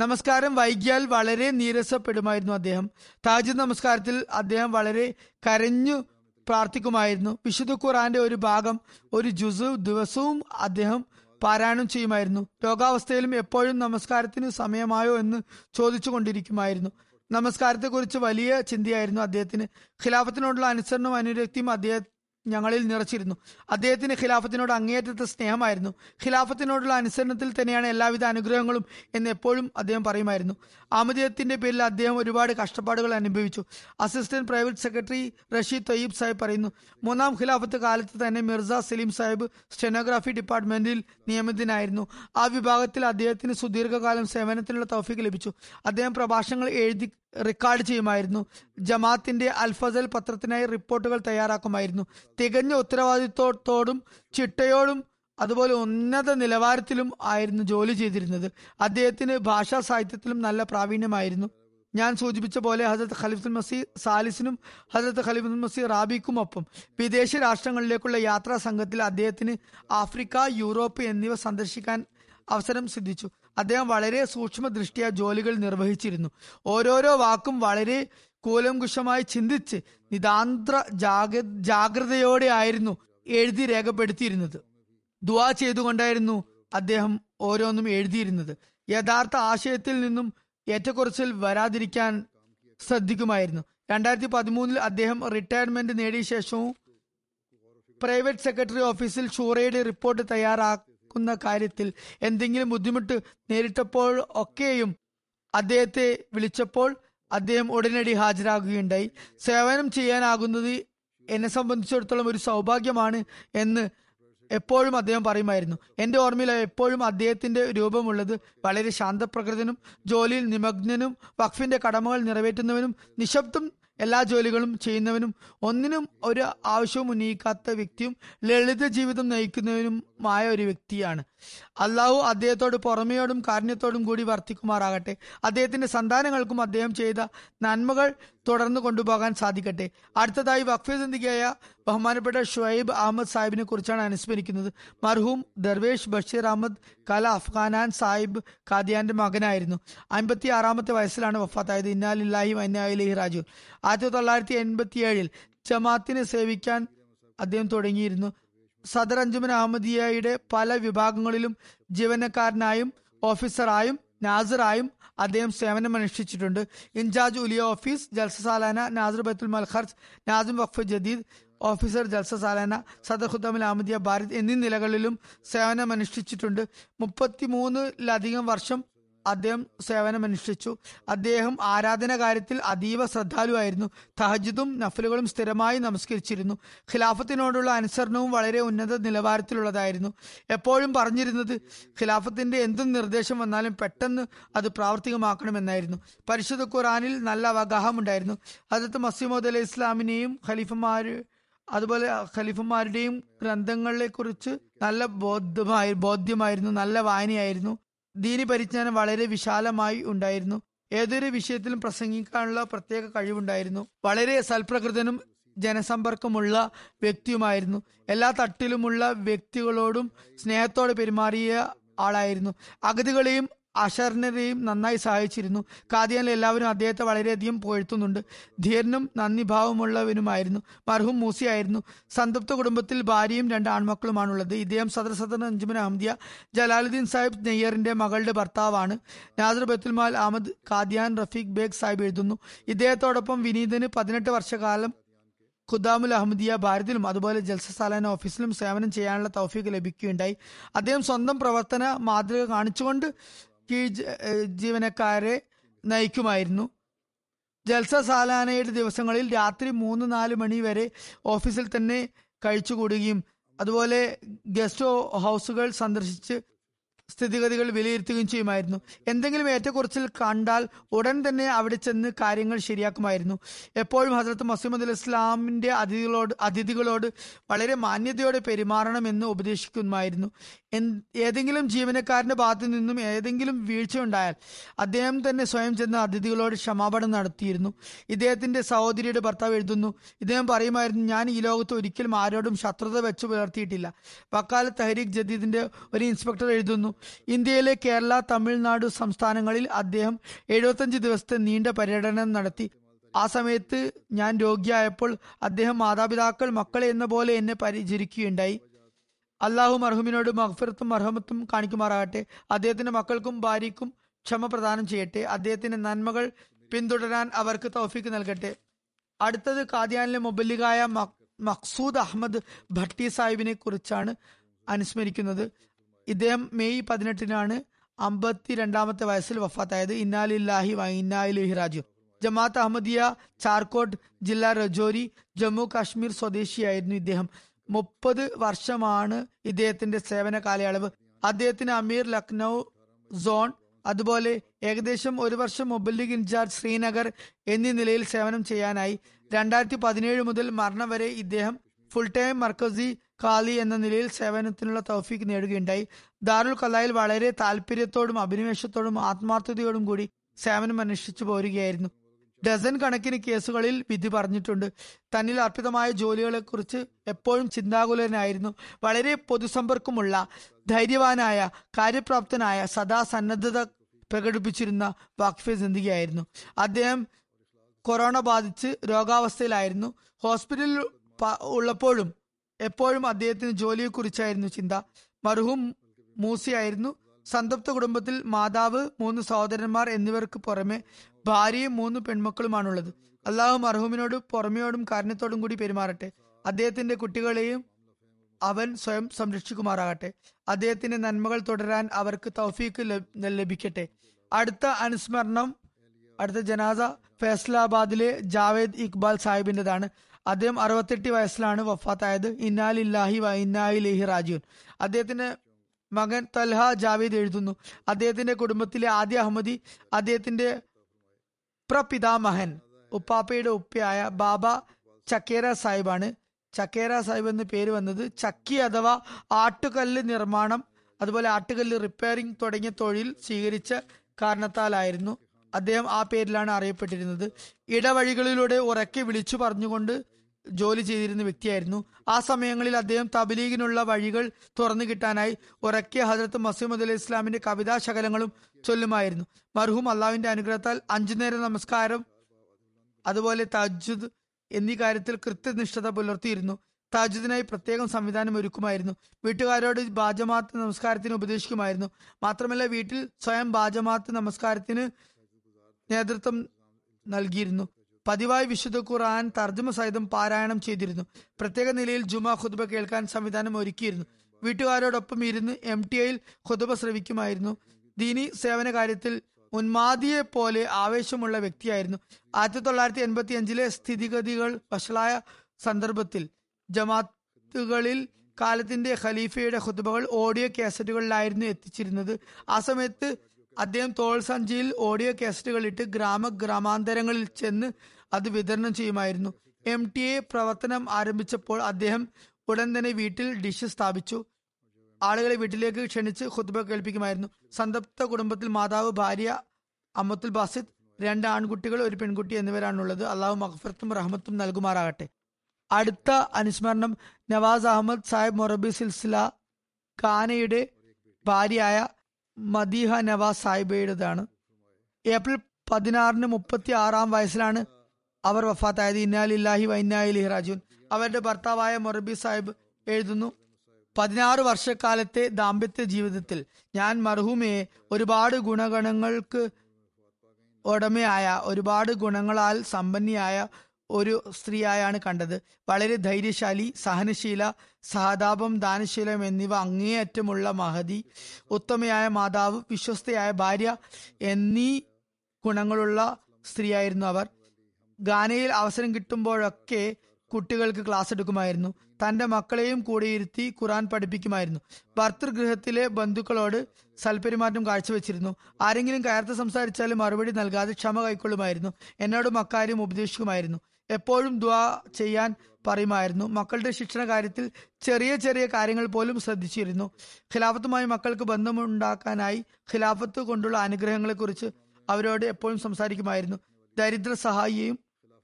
നമസ്കാരം. വൈകിയാൽ വളരെ നീരസപ്പെടുമായിരുന്നു അദ്ദേഹം. താജ് നമസ്കാരത്തിൽ അദ്ദേഹം വളരെ കരഞ്ഞു പ്രാർത്ഥിക്കുമായിരുന്നു. വിശുദ്ധ ഖുറാന്റെ ഒരു ഭാഗം ഒരു ജുസ് ദിവസവും അദ്ദേഹം പാരായണം ചെയ്യുമായിരുന്നു. രോഗാവസ്ഥയിലും എപ്പോഴും നമസ്കാരത്തിന് സമയമായോ എന്ന് ചോദിച്ചു കൊണ്ടിരിക്കുമായിരുന്നു നമസ്കാരത്തെക്കുറിച്ച് വലിയ ചിന്തയായിരുന്നു അദ്ദേഹത്തിന്. ഖിലാഫത്തിനോടുള്ള അനുസരണവും അനുരക്തിയും അദ്ദേഹം ഞങ്ങളിൽ നിറച്ചിരുന്നു. അദ്ദേഹത്തിന് ഖിലാഫത്തിനോട് അങ്ങേയറ്റത്തെ സ്നേഹമായിരുന്നു. ഖിലാഫത്തിനോടുള്ള അനുസരണത്തിൽ തന്നെയാണ് എല്ലാവിധ അനുഗ്രഹങ്ങളും എന്ന് എപ്പോഴും അദ്ദേഹം പറയുമായിരുന്നു. ആമദീയത്തിന്റെ പേരിൽ അദ്ദേഹം ഒരുപാട് കഷ്ടപ്പാടുകൾ അനുഭവിച്ചു. Assistant private secretary Rashid Tayyab Sahib പറയുന്നു മൂന്നാം ഖിലാഫത്ത് കാലത്ത് തന്നെ മിർസ സലീം സാഹിബ് സ്റ്റെനോഗ്രാഫി ഡിപ്പാർട്ട്മെന്റിൽ നിയമിതനായിരുന്നു ആ വിഭാഗത്തിൽ അദ്ദേഹത്തിന് സുദീർഘകാലം സേവനത്തിനുള്ള തൗഫീക്ക് ലഭിച്ചു. അദ്ദേഹം പ്രഭാഷണങ്ങൾ എഴുതി റെക്കോർഡ് ചെയ്യുമായിരുന്നു. ജമാത്തിന്റെ അൽഫസൽ പത്രത്തിനായി റിപ്പോർട്ടുകൾ തയ്യാറാക്കുമായിരുന്നു. തികഞ്ഞ ഉത്തരവാദിത്വത്തോടും ചിട്ടയോടും അതുപോലെ ഉന്നത നിലവാരത്തിലും ആയിരുന്നു ജോലി ചെയ്തിരുന്നത്. അദ്ദേഹത്തിന് ഭാഷാ സാഹിത്യത്തിലും നല്ല പ്രാവീണ്യമായിരുന്നു. ഞാൻ സൂചിപ്പിച്ച പോലെ ഹസരത്ത് ഖലീഫുൽ മസി സാലിസിനും ഹസരത്ത് ഖലീഫുൽ റാബിക്കും റാബിക്കുമൊപ്പം വിദേശ രാഷ്ട്രങ്ങളിലേക്കുള്ള യാത്രാ സംഘത്തിൽ അദ്ദേഹത്തിന് ആഫ്രിക്ക യൂറോപ്പ് എന്നിവ സന്ദർശിക്കാൻ അവസരം സിദ്ധിച്ചു. അദ്ദേഹം വളരെ സൂക്ഷ്മ ദൃഷ്ടിയ ജോലികൾ നിർവഹിച്ചിരുന്നു. ഓരോരോ വാക്കും വളരെ കൂലങ്കുശമായി ചിന്തിച്ച് നിതാന്ത്ര ജാഗ ജാഗ്രതയോടെ ആയിരുന്നു എഴുതി രേഖപ്പെടുത്തിയിരുന്നത്. ദുവാ ചെയ്തുകൊണ്ടായിരുന്നു അദ്ദേഹം ഓരോന്നും എഴുതിയിരുന്നത്. യഥാർത്ഥ ആശയത്തിൽ നിന്നും ഏറ്റക്കുറച്ചിൽ വരാതിരിക്കാൻ ശ്രദ്ധിക്കുമായിരുന്നു. രണ്ടായിരത്തി പതിമൂന്നിൽ അദ്ദേഹം റിട്ടയർമെന്റ് നേടിയ ശേഷവും പ്രൈവറ്റ് സെക്രട്ടറി ഓഫീസിൽ ഷൂറയുടെ റിപ്പോർട്ട് തയ്യാറാക്കുന്ന കാര്യത്തിൽ എന്തെങ്കിലും ബുദ്ധിമുട്ട് നേരിട്ടപ്പോൾ ഒക്കെയും അദ്ദേഹത്തെ വിളിച്ചപ്പോൾ അദ്ദേഹം ഉടനടി ഹാജരാകുകയുണ്ടായി. സേവനം ചെയ്യാനാകുന്നത് എന്നെ സംബന്ധിച്ചിടത്തോളം ഒരു സൗഭാഗ്യമാണ് എന്ന് എപ്പോഴും അദ്ദേഹം പറയുമായിരുന്നു. എന്റെ ഓർമ്മയിൽ എപ്പോഴും അദ്ദേഹത്തിന്റെ രൂപമുള്ളത് വളരെ ശാന്തപ്രകൃതനും ജോലിയിൽ നിമഗ്നനും വഖഫിന്റെ കടമകൾ നിറവേറ്റുന്നവനും നിശബ്ദം എല്ലാ ജോലികളും ചെയ്യുന്നവനും ഒന്നിനും ഒരു ആവശ്യവും ഉന്നയിക്കാത്ത വ്യക്തിയും ലളിത ജീവിതം നയിക്കുന്നവനുമായ ഒരു വ്യക്തിയാണ്. അള്ളാഹു അദ്ദേഹത്തോട് പുറമെയോടും കാരുണ്യത്തോടും കൂടി വർത്തിക്കുമാറാകട്ടെ. അദ്ദേഹത്തിന്റെ സന്താനങ്ങൾക്കും അദ്ദേഹം ചെയ്ത നന്മകൾ തുടർന്ന് കൊണ്ടുപോകാൻ സാധിക്കട്ടെ. അടുത്തതായി വഖഫ് സന്ധികയായ ബഹുമാനപ്പെട്ട ഷുഹൈബ് അഹമ്മദ് സാഹിബിനെ കുറിച്ചാണ് അനുസ്മരിക്കുന്നത്. മർഹൂം ദർവേഷ് ബഷീർ അഹമ്മദ് കല അഫ്ഗാനാൻ സാഹിബ് ഖാദിയാന്റെ മകനായിരുന്നു. അമ്പത്തി ആറാമത്തെ വയസ്സിലാണ് വഫാത്തായത്. ഇന്നാലില്ലാഹി വന്നായി രാജു ആയിരത്തി തൊള്ളായിരത്തി എൺപത്തി ഏഴിൽ ജമാത്തിനെ സേവിക്കാൻ അദ്ദേഹം തുടങ്ങിയിരുന്നു. സദർ അഞ്ജുമൻ അഹമ്മദിയയുടെ പല വിഭാഗങ്ങളിലും ജീവനക്കാരനായും ഓഫീസറായും നാസറായും അദ്ദേഹം സേവനം അനുഷ്ഠിച്ചിട്ടുണ്ട്. ഇൻചാർജ് ഉലിയ ഓഫീസ് ജൽസ സാലാന നാസർ ബൈത്തുൽ മൽ ഖർജ് നാസിം വഖഫ് ജദീദ് ഓഫീസർ ജൽസ സാലാന സദർ ഖുദ്ദമുൽ അഹമ്മദിയ ഭാരത് എന്നീ നിലകളിലും സേവനം അനുഷ്ഠിച്ചിട്ടുണ്ട്. മുപ്പത്തി മൂന്നിലധികം വർഷം അദ്ദേഹം സേവനമനുഷ്ഠിച്ചു അദ്ദേഹം ആരാധന കാര്യത്തിൽ അതീവ ശ്രദ്ധാലുവായിരുന്നു. തഹജിദും നഫലുകളും സ്ഥിരമായി നമസ്കരിച്ചിരുന്നു. ഖിലാഫത്തിനോടുള്ള അനുസരണവും വളരെ ഉന്നത നിലവാരത്തിലുള്ളതായിരുന്നു. എപ്പോഴും പറഞ്ഞിരുന്നത് ഖിലാഫത്തിന്റെ എന്തും നിർദ്ദേശം വന്നാലും പെട്ടെന്ന് അത് പ്രാവർത്തികമാക്കണമെന്നായിരുന്നു. പരിശുദ്ധ ഖുറാനിൽ നല്ല അവഗാഹമുണ്ടായിരുന്നു. അതത് മസീമോദ് അലൈഹി ഇസ്ലാമിനെയും ഖലീഫമാര് അതുപോലെ ഖലീഫന്മാരുടെയും ഗ്രന്ഥങ്ങളെ കുറിച്ച് നല്ല ബോധ്യമായി ബോധ്യമായിരുന്നു നല്ല വായനയായിരുന്നു. ദീനി പരിജ്ഞാനം വളരെ വിശാലമായി ഉണ്ടായിരുന്നു. ഏതൊരു വിഷയത്തിലും പ്രസംഗിക്കാനുള്ള പ്രത്യേക കഴിവുണ്ടായിരുന്നു. വളരെ സൽപ്രകൃതനും ജനസമ്പർക്കമുള്ള വ്യക്തിയുമായിരുന്നു. എല്ലാ തട്ടിലുമുള്ള വ്യക്തികളോടും സ്നേഹത്തോടെ പെരുമാറിയ ആളായിരുന്നു. അഗതികളെയും അശരണരെയും നന്നായി സഹായിച്ചിരുന്നു. കാദിയാനിൽ എല്ലാവരും അദ്ദേഹത്തെ വളരെയധികം പുകഴ്ത്തുന്നുണ്ട് ധീരനും നന്ദിഭാവമുള്ളവനുമായിരുന്നു. മർഹും മൂസിയായിരുന്നു. സംതൃപ്ത കുടുംബത്തിൽ ഭാര്യയും രണ്ട് ആൺമക്കളുമാണുള്ളത്. ഇദ്ദേഹം സദർ സദർ അഞ്ജുമൻ അഹമ്മദിയ ജലാലുദ്ദീൻ സാഹിബ് നെയ്യറിന്റെ മകളുടെ ഭർത്താവാണ്. നാദർ ബത്തുൽമാൽ അഹമ്മദ് കാദിയാൻ റഫീഖ് ബേഗ് സാഹിബ് എഴുതുന്നു. ഇദ്ദേഹത്തോടൊപ്പം വിനീതന് പതിനെട്ട് വർഷകാലം ഖുദാമുൽ അഹമ്മദിയ ഭാരതിലും അതുപോലെ ജൽസസാലാന ഓഫീസിലും സേവനം ചെയ്യാനുള്ള തൗഫീക്ക് ലഭിക്കുകയുണ്ടായി. അദ്ദേഹം സ്വന്തം പ്രവർത്തന മാതൃക കാണിച്ചുകൊണ്ട് കീഴ് ജീവനക്കാരെ നയിക്കുമായിരുന്നു. ജൽസ സാലാനയുടെ ദിവസങ്ങളിൽ രാത്രി മൂന്ന് നാല് മണി വരെ ഓഫീസിൽ തന്നെ കഴിച്ചുകൂടുകയും അതുപോലെ ഗസ്റ്റ് ഹൗസുകൾ സന്ദർശിച്ച് സ്ഥിതിഗതികൾ വിലയിരുത്തുകയും ചെയ്യുമായിരുന്നു. എന്തെങ്കിലും ഏറ്റക്കുറച്ചിൽ കണ്ടാൽ ഉടൻ തന്നെ അവിടെ ചെന്ന് കാര്യങ്ങൾ ശരിയാക്കുമായിരുന്നു. എപ്പോഴും ഹസരത്ത് മസീമദ് അലി ഇസ്ലാമിന്റെ അതിഥികളോട് അതിഥികളോട് വളരെ മാന്യതയോടെ പെരുമാറണമെന്ന് ഉപദേശിക്കുമായിരുന്നു. ഏതെങ്കിലും ജീവനക്കാരന്റെ ഭാഗത്തു നിന്നും ഏതെങ്കിലും വീഴ്ച ഉണ്ടായാൽ അദ്ദേഹം തന്നെ സ്വയം ചെന്ന് അതിഥികളോട് ക്ഷമാപണം നടത്തിയിരുന്നു. ഇദ്ദേഹത്തിന്റെ സഹോദരിയുടെ ഭർത്താവ് എഴുതുന്നു ഇദ്ദേഹം പറയുമായിരുന്നു ഞാൻ ഈ ലോകത്ത് ഒരിക്കലും ആരോടും ശത്രുത വെച്ച് പുലർത്തിയിട്ടില്ല. വക്കാല തഹരീഖ് ജദീദിന്റെ ഒരു ഇൻസ്പെക്ടർ എഴുതുന്നു ഇന്ത്യയിലെ കേരള തമിഴ്നാട് സംസ്ഥാനങ്ങളിൽ അദ്ദേഹം എഴുപത്തഞ്ച് ദിവസത്തെ നീണ്ട പര്യടനം നടത്തി. ആ സമയത്ത് ഞാൻ രോഗിയായപ്പോൾ അദ്ദേഹം മാതാപിതാക്കൾ മക്കളെ എന്ന പോലെ എന്നെ പരിചരിക്കുകയുണ്ടായി. അള്ളാഹു മർഹുമിനോട് മഹ്ഫിറത്തും മർഹമത്തും കാണിക്കുമാറാകട്ടെ. അദ്ദേഹത്തിന്റെ മക്കൾക്കും ഭാര്യയ്ക്കും ക്ഷമ പ്രദാനം ചെയ്യട്ടെ. അദ്ദേഹത്തിന്റെ നന്മകൾ പിന്തുടരാൻ അവർക്ക് തൗഫീക്ക് നൽകട്ടെ. അടുത്തത് കാദ്യാനിലെ മൊബല്ലികായ മഖ്സൂദ് അഹമ്മദ് ഭട്ടി സാഹിബിനെ കുറിച്ചാണ് അനുസ്മരിക്കുന്നത്. ഇദ്ദേഹം മെയ് പതിനെട്ടിനാണ് അമ്പത്തി രണ്ടാമത്തെ വയസ്സിൽ വഫാത്തായത്. ഇന്നാലില്ലാഹി ഇന്നാലിഹി രാജു ജമാഅത്ത് അഹമ്മദിയ ചാർക്കോട്ട് ജില്ല രജോരി ജമ്മു കാശ്മീർ സ്വദേശിയായിരുന്നു ഇദ്ദേഹം. മുപ്പത് വർഷമാണ് ഇദ്ദേഹത്തിന്റെ സേവന കാലയളവ്. അദ്ദേഹത്തിന് അമീർ ലക്നൗ സോൺ അതുപോലെ ഏകദേശം ഒരു വർഷം മൊബൈൽ ഇൻചാർജ് ശ്രീനഗർ എന്നീ നിലയിൽ സേവനം ചെയ്യാനായി. രണ്ടായിരത്തി പതിനേഴ് മുതൽ മരണം വരെ ഇദ്ദേഹം ഫുൾ ടൈം മർക്കസി കാലി എന്ന നിലയിൽ സേവനത്തിനുള്ള തൗഫീക്ക് നേടുകയുണ്ടായി. ദാറുൽ കലായിൽ വളരെ താല്പര്യത്തോടും അഭിനിവേശത്തോടും ആത്മാർത്ഥതയോടും കൂടി സേവനം അനുഷ്ഠിച്ചു പോരുകയായിരുന്നു. ഡസൻ കണക്കിന് കേസുകളിൽ വിധി പറഞ്ഞിട്ടുണ്ട്. തന്നിൽ അർപ്പിതമായ ജോലികളെക്കുറിച്ച് എപ്പോഴും ചിന്താകുലനായിരുന്നു. വളരെ പൊതുസമ്പർക്കമുള്ള ധൈര്യവാനായ കാര്യപ്രാപ്തനായ സദാ സന്നദ്ധത പ്രകടിപ്പിച്ചിരുന്ന വാക്ഫെ സിന്ദിഗിയായിരുന്നു അദ്ദേഹം കൊറോണ ബാധിച്ച് രോഗാവസ്ഥയിലായിരുന്നു. ഹോസ്പിറ്റലിൽ ഉള്ളപ്പോഴും എപ്പോഴും അദ്ദേഹത്തിന് ജോലിയെക്കുറിച്ചായിരുന്നു ചിന്ത. മർഹൂം മൂസിയായിരുന്നു. സംതൃപ്ത കുടുംബത്തിൽ മാതാവ് മൂന്ന് സഹോദരന്മാർ എന്നിവർക്ക് പുറമെ ഭാര്യയും മൂന്ന് പെൺമക്കളുമാണുള്ളത്. അള്ളാഹു മർഹൂമിനോട് പുറമെയോടും കാരണത്തോടും കൂടി പെരുമാറട്ടെ. അദ്ദേഹത്തിന്റെ കുട്ടികളെയും അവൻ സ്വയം സംരക്ഷിക്കുമാറാകട്ടെ. അദ്ദേഹത്തിന്റെ നന്മകൾ തുടരാൻ അവർക്ക് തൗഫീക്ക് ലഭിക്കട്ടെ. അടുത്ത അനുസ്മരണം അടുത്ത ജനാസ ഫൈസലാബാദിലെ ജാവേദ് ഇക്ബാൽ സാഹിബിന്റേതാണ്. അദ്ദേഹം അറുപത്തെട്ട് വയസ്സിലാണ് വഫാത്തായത്. ഇന്നാലില്ലാഹി വ ഇന്നായിലേഹി റാജുൻ അദ്ദേഹത്തിന് മകൻ തൽഹ ജാവേദ് എഴുതുന്നു. അദ്ദേഹത്തിന്റെ കുടുംബത്തിലെ ആദ്യ അഹമ്മദി അദ്ദേഹത്തിന്റെ പ്രപിതാമഹൻ ഉപ്പാപ്പയുടെ ഉപ്പയായ ബാബ ചക്കേര സാഹിബാണ്. ചക്കേര സാഹിബ് എന്ന് പേര് വന്നത് ചക്കി അഥവാ ആട്ടുകല്ല് നിർമ്മാണം അതുപോലെ ആട്ടുകല്ല് റിപ്പയറിംഗ് തുടങ്ങിയ തൊഴിൽ സ്വീകരിച്ച കാരണത്താലായിരുന്നു. അദ്ദേഹം ആ പേരിലാണ് അറിയപ്പെട്ടിരുന്നത്. ഇടവഴികളിലൂടെ ഉറക്കെ വിളിച്ചു പറഞ്ഞുകൊണ്ട് ജോലി ചെയ്തിരുന്ന വ്യക്തിയായിരുന്നു. ആ സമയങ്ങളിൽ അദ്ദേഹം തബലീഗിനുള്ള വഴികൾ തുറന്നു കിട്ടാനായി ഉറക്കെ ഹജറത്ത് മസീമദ് അലി ഇസ്ലാമിന്റെ കവിതാ ശകലങ്ങളും ചൊല്ലുമായിരുന്നു. മർഹൂം അള്ളാവിന്റെ അനുഗ്രഹത്താൽ അഞ്ചു നേരം നമസ്കാരം അതുപോലെ തജുദ് എന്നീ കാര്യത്തിൽ കൃത്യനിഷ്ഠത പുലർത്തിയിരുന്നു. താജുദിനായി പ്രത്യേകം സംവിധാനം ഒരുക്കുമായിരുന്നു. വീട്ടുകാരോട് ബാജമാത്ത് നമസ്കാരത്തിന് ഉപദേശിക്കുമായിരുന്നു. മാത്രമല്ല വീട്ടിൽ സ്വയം ബാജമാത്ത് നമസ്കാരത്തിന് നേതൃത്വം നൽകിയിരുന്നു. പതിവായി വിശുദ്ധ ഖുർആൻ തർജമ സഹിതം പാരായണം ചെയ്തിരുന്നു. പ്രത്യേക നിലയിൽ ജുമാ ഖുദ്ബ കേൾക്കാൻ സംവിധാനം ഒരുക്കിയിരുന്നു. വീട്ടുകാരോടൊപ്പം ഇരുന്ന് എം ടി ഐയിൽ ഖുദ്ബ ശ്രവിക്കുമായിരുന്നു. ദീനി സേവന കാര്യത്തിൽ ഉന്മാദിയെ പോലെ ആവേശമുള്ള വ്യക്തിയായിരുന്നു. ആയിരത്തി തൊള്ളായിരത്തി എൺപത്തി അഞ്ചിലെ സ്ഥിതിഗതികൾ വഷളായ സന്ദർഭത്തിൽ ജമാത്തുകളിൽ കാലത്തിന്റെ ഖലീഫയുടെ ഖുതുബകൾ ഓഡിയോ കാസറ്റുകളിലായിരുന്നു എത്തിച്ചിരുന്നത്. ആ സമയത്ത് അദ്ദേഹം തോൾ സഞ്ചിയിൽ ഓഡിയോ കാസറ്റുകൾ ഇട്ട് ഗ്രാമ ഗ്രാമാന്തരങ്ങളിൽ ചെന്ന് അത് വിതരണം ചെയ്യുമായിരുന്നു. എം ടി എ പ്രവർത്തനം ആരംഭിച്ചപ്പോൾ അദ്ദേഹം ഉടൻ തന്നെ വീട്ടിൽ ഡിഷ് സ്ഥാപിച്ചു. ആളുകളെ വീട്ടിലേക്ക് ക്ഷണിച്ച് ഹുദ്ബ കേൾപ്പിക്കുമായിരുന്നു. സന്തപ്ത കുടുംബത്തിൽ മാതാവ് ഭാര്യ അമ്മത്തുൽ ബാസിദ് രണ്ട് ആൺകുട്ടികൾ ഒരു പെൺകുട്ടി എന്നിവരാണുള്ളത്. അള്ളാഹു മഹഫറത്തും റഹ്മത്തും നൽകുമാറാകട്ടെ. അടുത്ത അനുസ്മരണം നവാസ് അഹമ്മദ് സാഹിബ് മൊറബി സിൽസില ഖാനയുടെ ഭാര്യയായ മദീഹ നവാസ് സാഹിബയുടേതാണ്. ഏപ്രിൽ പതിനാറിന് മുപ്പത്തി ആറാം വയസ്സിലാണ് അവർ വഫാത്തായത്. ഇന്നാലില്ലാഹി വൈനായി റാജുൻ അവരുടെ ഭർത്താവായ മൊറബി സാഹിബ് എഴുതുന്നു പതിനാറ് വർഷക്കാലത്തെ ദാമ്പത്യ ജീവിതത്തിൽ ഞാൻ മർഹൂമയെ ഒരുപാട് ഗുണഗണങ്ങൾക്ക് ഉടമയായ ഒരുപാട് ഗുണങ്ങളാൽ സമ്പന്നിയായ ഒരു സ്ത്രീയായാണ് കണ്ടത്. വളരെ ധൈര്യശാലി സഹനശീല സഹതാപം ദാനശീലം എന്നിവ അങ്ങേയറ്റമുള്ള മഹതി ഉത്തമയായ മാതാവ് വിശ്വസ്തയായ ഭാര്യ എന്നീ ഗുണങ്ങളുള്ള സ്ത്രീയായിരുന്നു അവർ. ഗാനയിൽ അവസരം കിട്ടുമ്പോഴൊക്കെ കുട്ടികൾക്ക് ക്ലാസ് എടുക്കുമായിരുന്നു. തന്റെ മക്കളെയും കൂടെ ഇരുത്തി ഖുറാൻ പഠിപ്പിക്കുമായിരുന്നു. ഭർത്തൃഗൃഹത്തിലെ ബന്ധുക്കളോട് സൽപെരുമാറ്റം കാഴ്ചവെച്ചിരുന്നു. ആരെങ്കിലും കയർത്ത് സംസാരിച്ചാലും മറുപടി നൽകാതെ ക്ഷമ കൈക്കൊള്ളുമായിരുന്നു. എന്നോടും അക്കാര്യം ഉപദേശിക്കുമായിരുന്നു. എപ്പോഴും ദ്വാ ചെയ്യാൻ പറയുമായിരുന്നു. മക്കളുടെ ശിക്ഷണ കാര്യത്തിൽ ചെറിയ ചെറിയ കാര്യങ്ങൾ പോലും ശ്രദ്ധിച്ചിരുന്നു. ഖിലാഫത്തുമായി മക്കൾക്ക് ബന്ധമുണ്ടാക്കാനായി ഖിലാഫത്ത് കൊണ്ടുള്ള അനുഗ്രഹങ്ങളെക്കുറിച്ച് അവരോട് എപ്പോഴും സംസാരിക്കുമായിരുന്നു. ദരിദ്ര സഹായിയും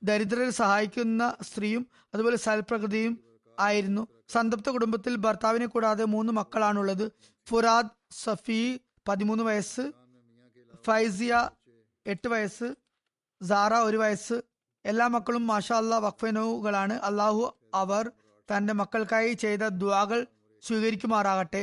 ദരിദ്രരെ സഹായിക്കുന്ന സ്ത്രീയും അതുപോലെ സൽപ്രകൃതിയും ആയിരുന്നു. സന്തപ്ത കുടുംബത്തിൽ ഭർത്താവിനെ കൂടാതെ മൂന്ന് മക്കളാണുള്ളത്. ഫുറാദ് സഫി പതിമൂന്ന് വയസ്സ് ഫൈസിയ എട്ട് വയസ്സ് സാറ ഒരു വയസ്സ് എല്ലാ മക്കളും മാഷാ അല്ലാ വഖഫനുകളാണ് അള്ളാഹു അവർ തന്റെ മക്കൾക്കായി ചെയ്ത ദ്വാകൾ സ്വീകരിക്കുമാറാകട്ടെ.